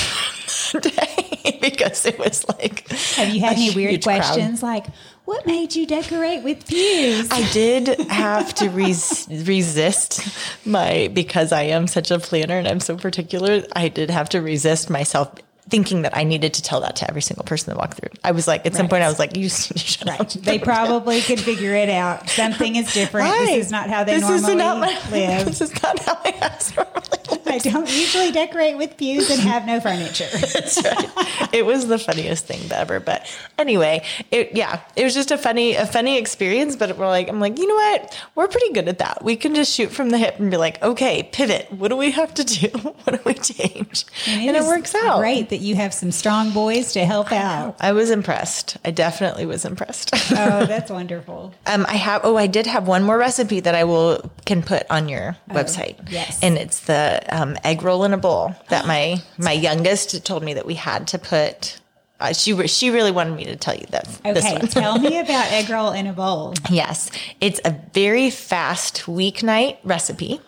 B: day because it was like."
A: Have you had any weird
B: huge crowd.
A: questions like, what made you decorate with pews?
B: I did have to res- resist my because I am such a planner and I'm so particular. I did have to resist myself thinking that I needed to tell that to every single person that walked through. I was like, at some point, I was like, you just need to shut
A: Right.
B: up.
A: They probably could figure it out. Something is different.
B: Right.
A: This is not how they
B: This
A: normally
B: not my-
A: live.
B: This is not how I asked normally.
A: I don't usually decorate with pews and have no furniture.
B: That's right. It was the funniest thing ever. But anyway, it yeah, it was just a funny a funny experience. But we're like, I'm like, you know what? We're pretty good at that. We can just shoot from the hip and be like, okay, pivot. What do we have to do? What do we change? And, it works out.
A: Great that you have some strong boys to help out.
B: I was impressed. I definitely was impressed.
A: Oh, that's wonderful.
B: Um, I have. Oh, I did have one more recipe that I will can put on your website.
A: Oh, yes.
B: and it's the um, egg roll in a bowl that my my youngest told me that we had to put. Uh, she re- she really wanted me to tell you this
A: Okay,
B: one.
A: tell me about egg roll in a bowl.
B: Yes, it's a very fast weeknight recipe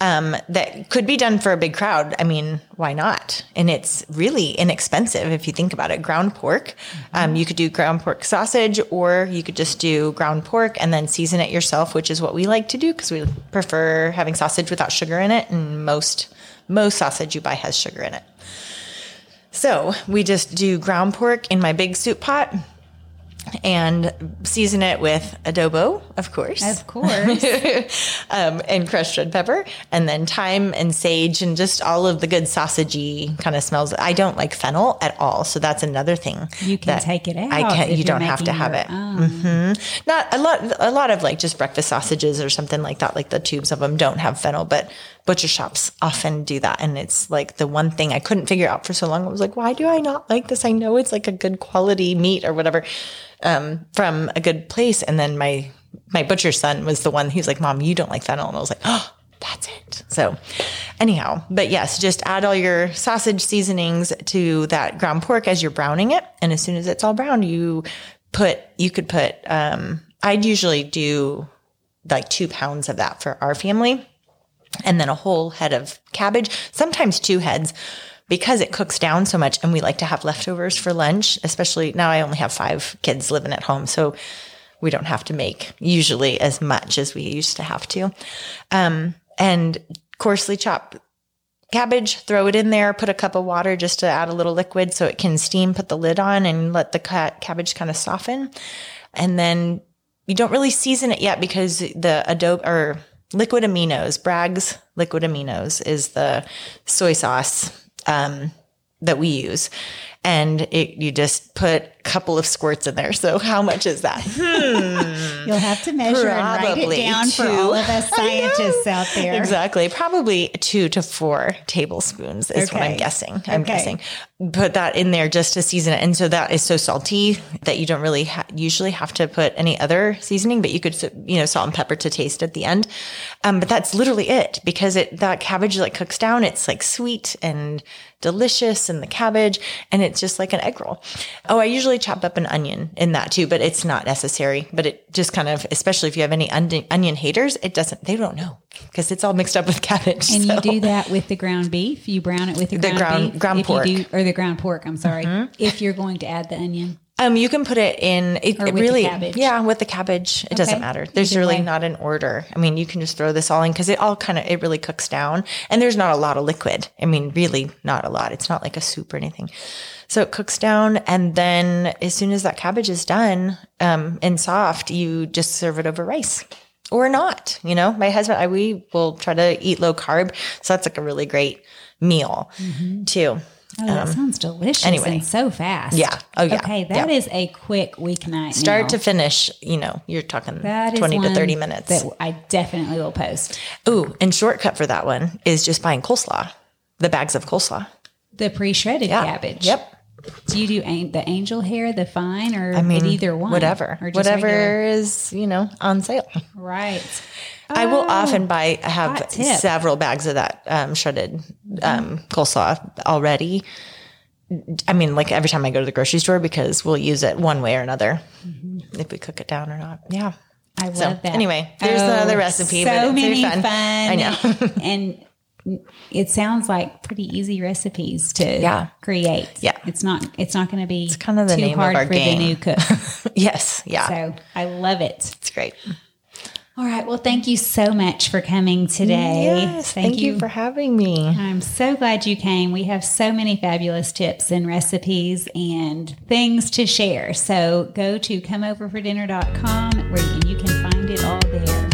B: um, that could be done for a big crowd. I mean, why not? And it's really inexpensive if you think about it. Ground pork, um, you could do ground pork sausage, or you could just do ground pork and then season it yourself, which is what we like to do because we prefer having sausage without sugar in it. And most most sausage you buy has sugar in it. So we just do ground pork in my big soup pot and season it with adobo, of course.
A: Of course.
B: um, and crushed red pepper, and then thyme and sage, and just all of the good sausagey kind of smells. I don't like fennel at all, so that's another thing.
A: You can take it out.
B: I can.
A: if
B: You don't have to have it.
A: own.
B: Not a lot. A lot of like just breakfast sausages or something like that. Like the tubes of them don't have fennel, but butcher shops often do that, and it's like the one thing I couldn't figure out for so long. I was like, why do I not like this? I know it's like a good quality meat or whatever um, from a good place, and then my my butcher son was the one. Was like, "Mom, you don't like fennel," and I was like, "Oh." That's it. So, anyhow, but yes, just add all your sausage seasonings to that ground pork as you're browning it, and as soon as it's all browned, you put you could put. Um, I'd usually do like two pounds of that for our family and then a whole head of cabbage, sometimes two heads, because it cooks down so much and we like to have leftovers for lunch, especially now I only have five kids living at home. So we don't have to make usually as much as we used to have to. Um, and coarsely chop cabbage, throw it in there, put a cup of water just to add a little liquid so it can steam, put the lid on and let the ca- cabbage kind of soften. And then you don't really season it yet because the adobo or liquid aminos, Bragg's liquid aminos is the soy sauce um, that we use. And it, you just put a couple of squirts in there. So how much is that?
A: You'll have to measure and write it
B: Probably
A: down for all of us scientists out there.
B: Exactly. Probably two to four tablespoons is what I'm guessing. I'm
A: Okay.
B: guessing. Put that in there just to season it. And so that is so salty that you don't really ha- usually have to put any other seasoning, but you could, you know, salt and pepper to taste at the end. Um, but that's literally it because it, that cabbage like cooks down. It's like sweet and delicious and the cabbage and it's just like an egg roll. Oh, I usually chop up an onion in that too, but it's not necessary. But it just kind of, especially if you have any onion, onion haters, it doesn't, they don't know because it's all mixed up with cabbage.
A: And
B: so.
A: you do that with the ground beef. You brown it with the ground,
B: ground-
A: beef.
B: ground pork. Mm-hmm.
A: Do, or the ground pork. I'm sorry. If you're going to add the onion.
B: Um, you can put it in. It, it
A: the
B: really,
A: cabbage.
B: yeah, with the cabbage. It doesn't matter. There's really
A: way.
B: not an order. I mean, you can just throw this all in because it all kind of it really cooks down, and there's not a lot of liquid. I mean, really not a lot. It's not like a soup or anything. So it cooks down, and then as soon as that cabbage is done um, and soft, you just serve it over rice. Or not, you know. My husband, I we will try to eat low carb, so that's like a really great meal too.
A: Oh, that sounds delicious
B: Um, anyway.
A: so fast.
B: Yeah. Oh, yeah.
A: Okay, that
B: Yeah.
A: is a quick weeknight.
B: Start
A: meal.
B: to finish, you know, you're talking
A: That
B: 20 to 30 minutes.
A: That I definitely will post.
B: Ooh, and shortcut for that one is just buying coleslaw, the bags of coleslaw.
A: The pre-shredded
B: Yeah.
A: cabbage.
B: Yep.
A: Do you do an- the angel hair, the fine, or
B: I mean,
A: either one?
B: whatever,
A: or
B: whatever
A: regular?
B: is you know on sale.
A: Right.
B: I will
A: Oh,
B: often buy. I have several bags of that um, shredded um, coleslaw already. I mean, like every time I go to the grocery store because we'll use it one way or another if we cook it down or not. Yeah.
A: I love
B: So,
A: that. Oh,
B: anyway, there's another recipe,
A: So
B: but it's
A: many
B: fun.
A: fun.
B: I know.
A: and it sounds like pretty easy recipes to
B: Yeah.
A: create.
B: Yeah.
A: It's not. It's not going to be it's
B: kind of the
A: too
B: name of
A: hard
B: our
A: for
B: game.
A: the new cook.
B: yes. Yeah.
A: so I love it.
B: it's great.
A: All right. Well, thank you so much for coming today.
B: Yes. Thank, you for having me.
A: I'm so glad you came. We have so many fabulous tips and recipes and things to share. So go to comeoverfordinner.com where you, and you can find it all there.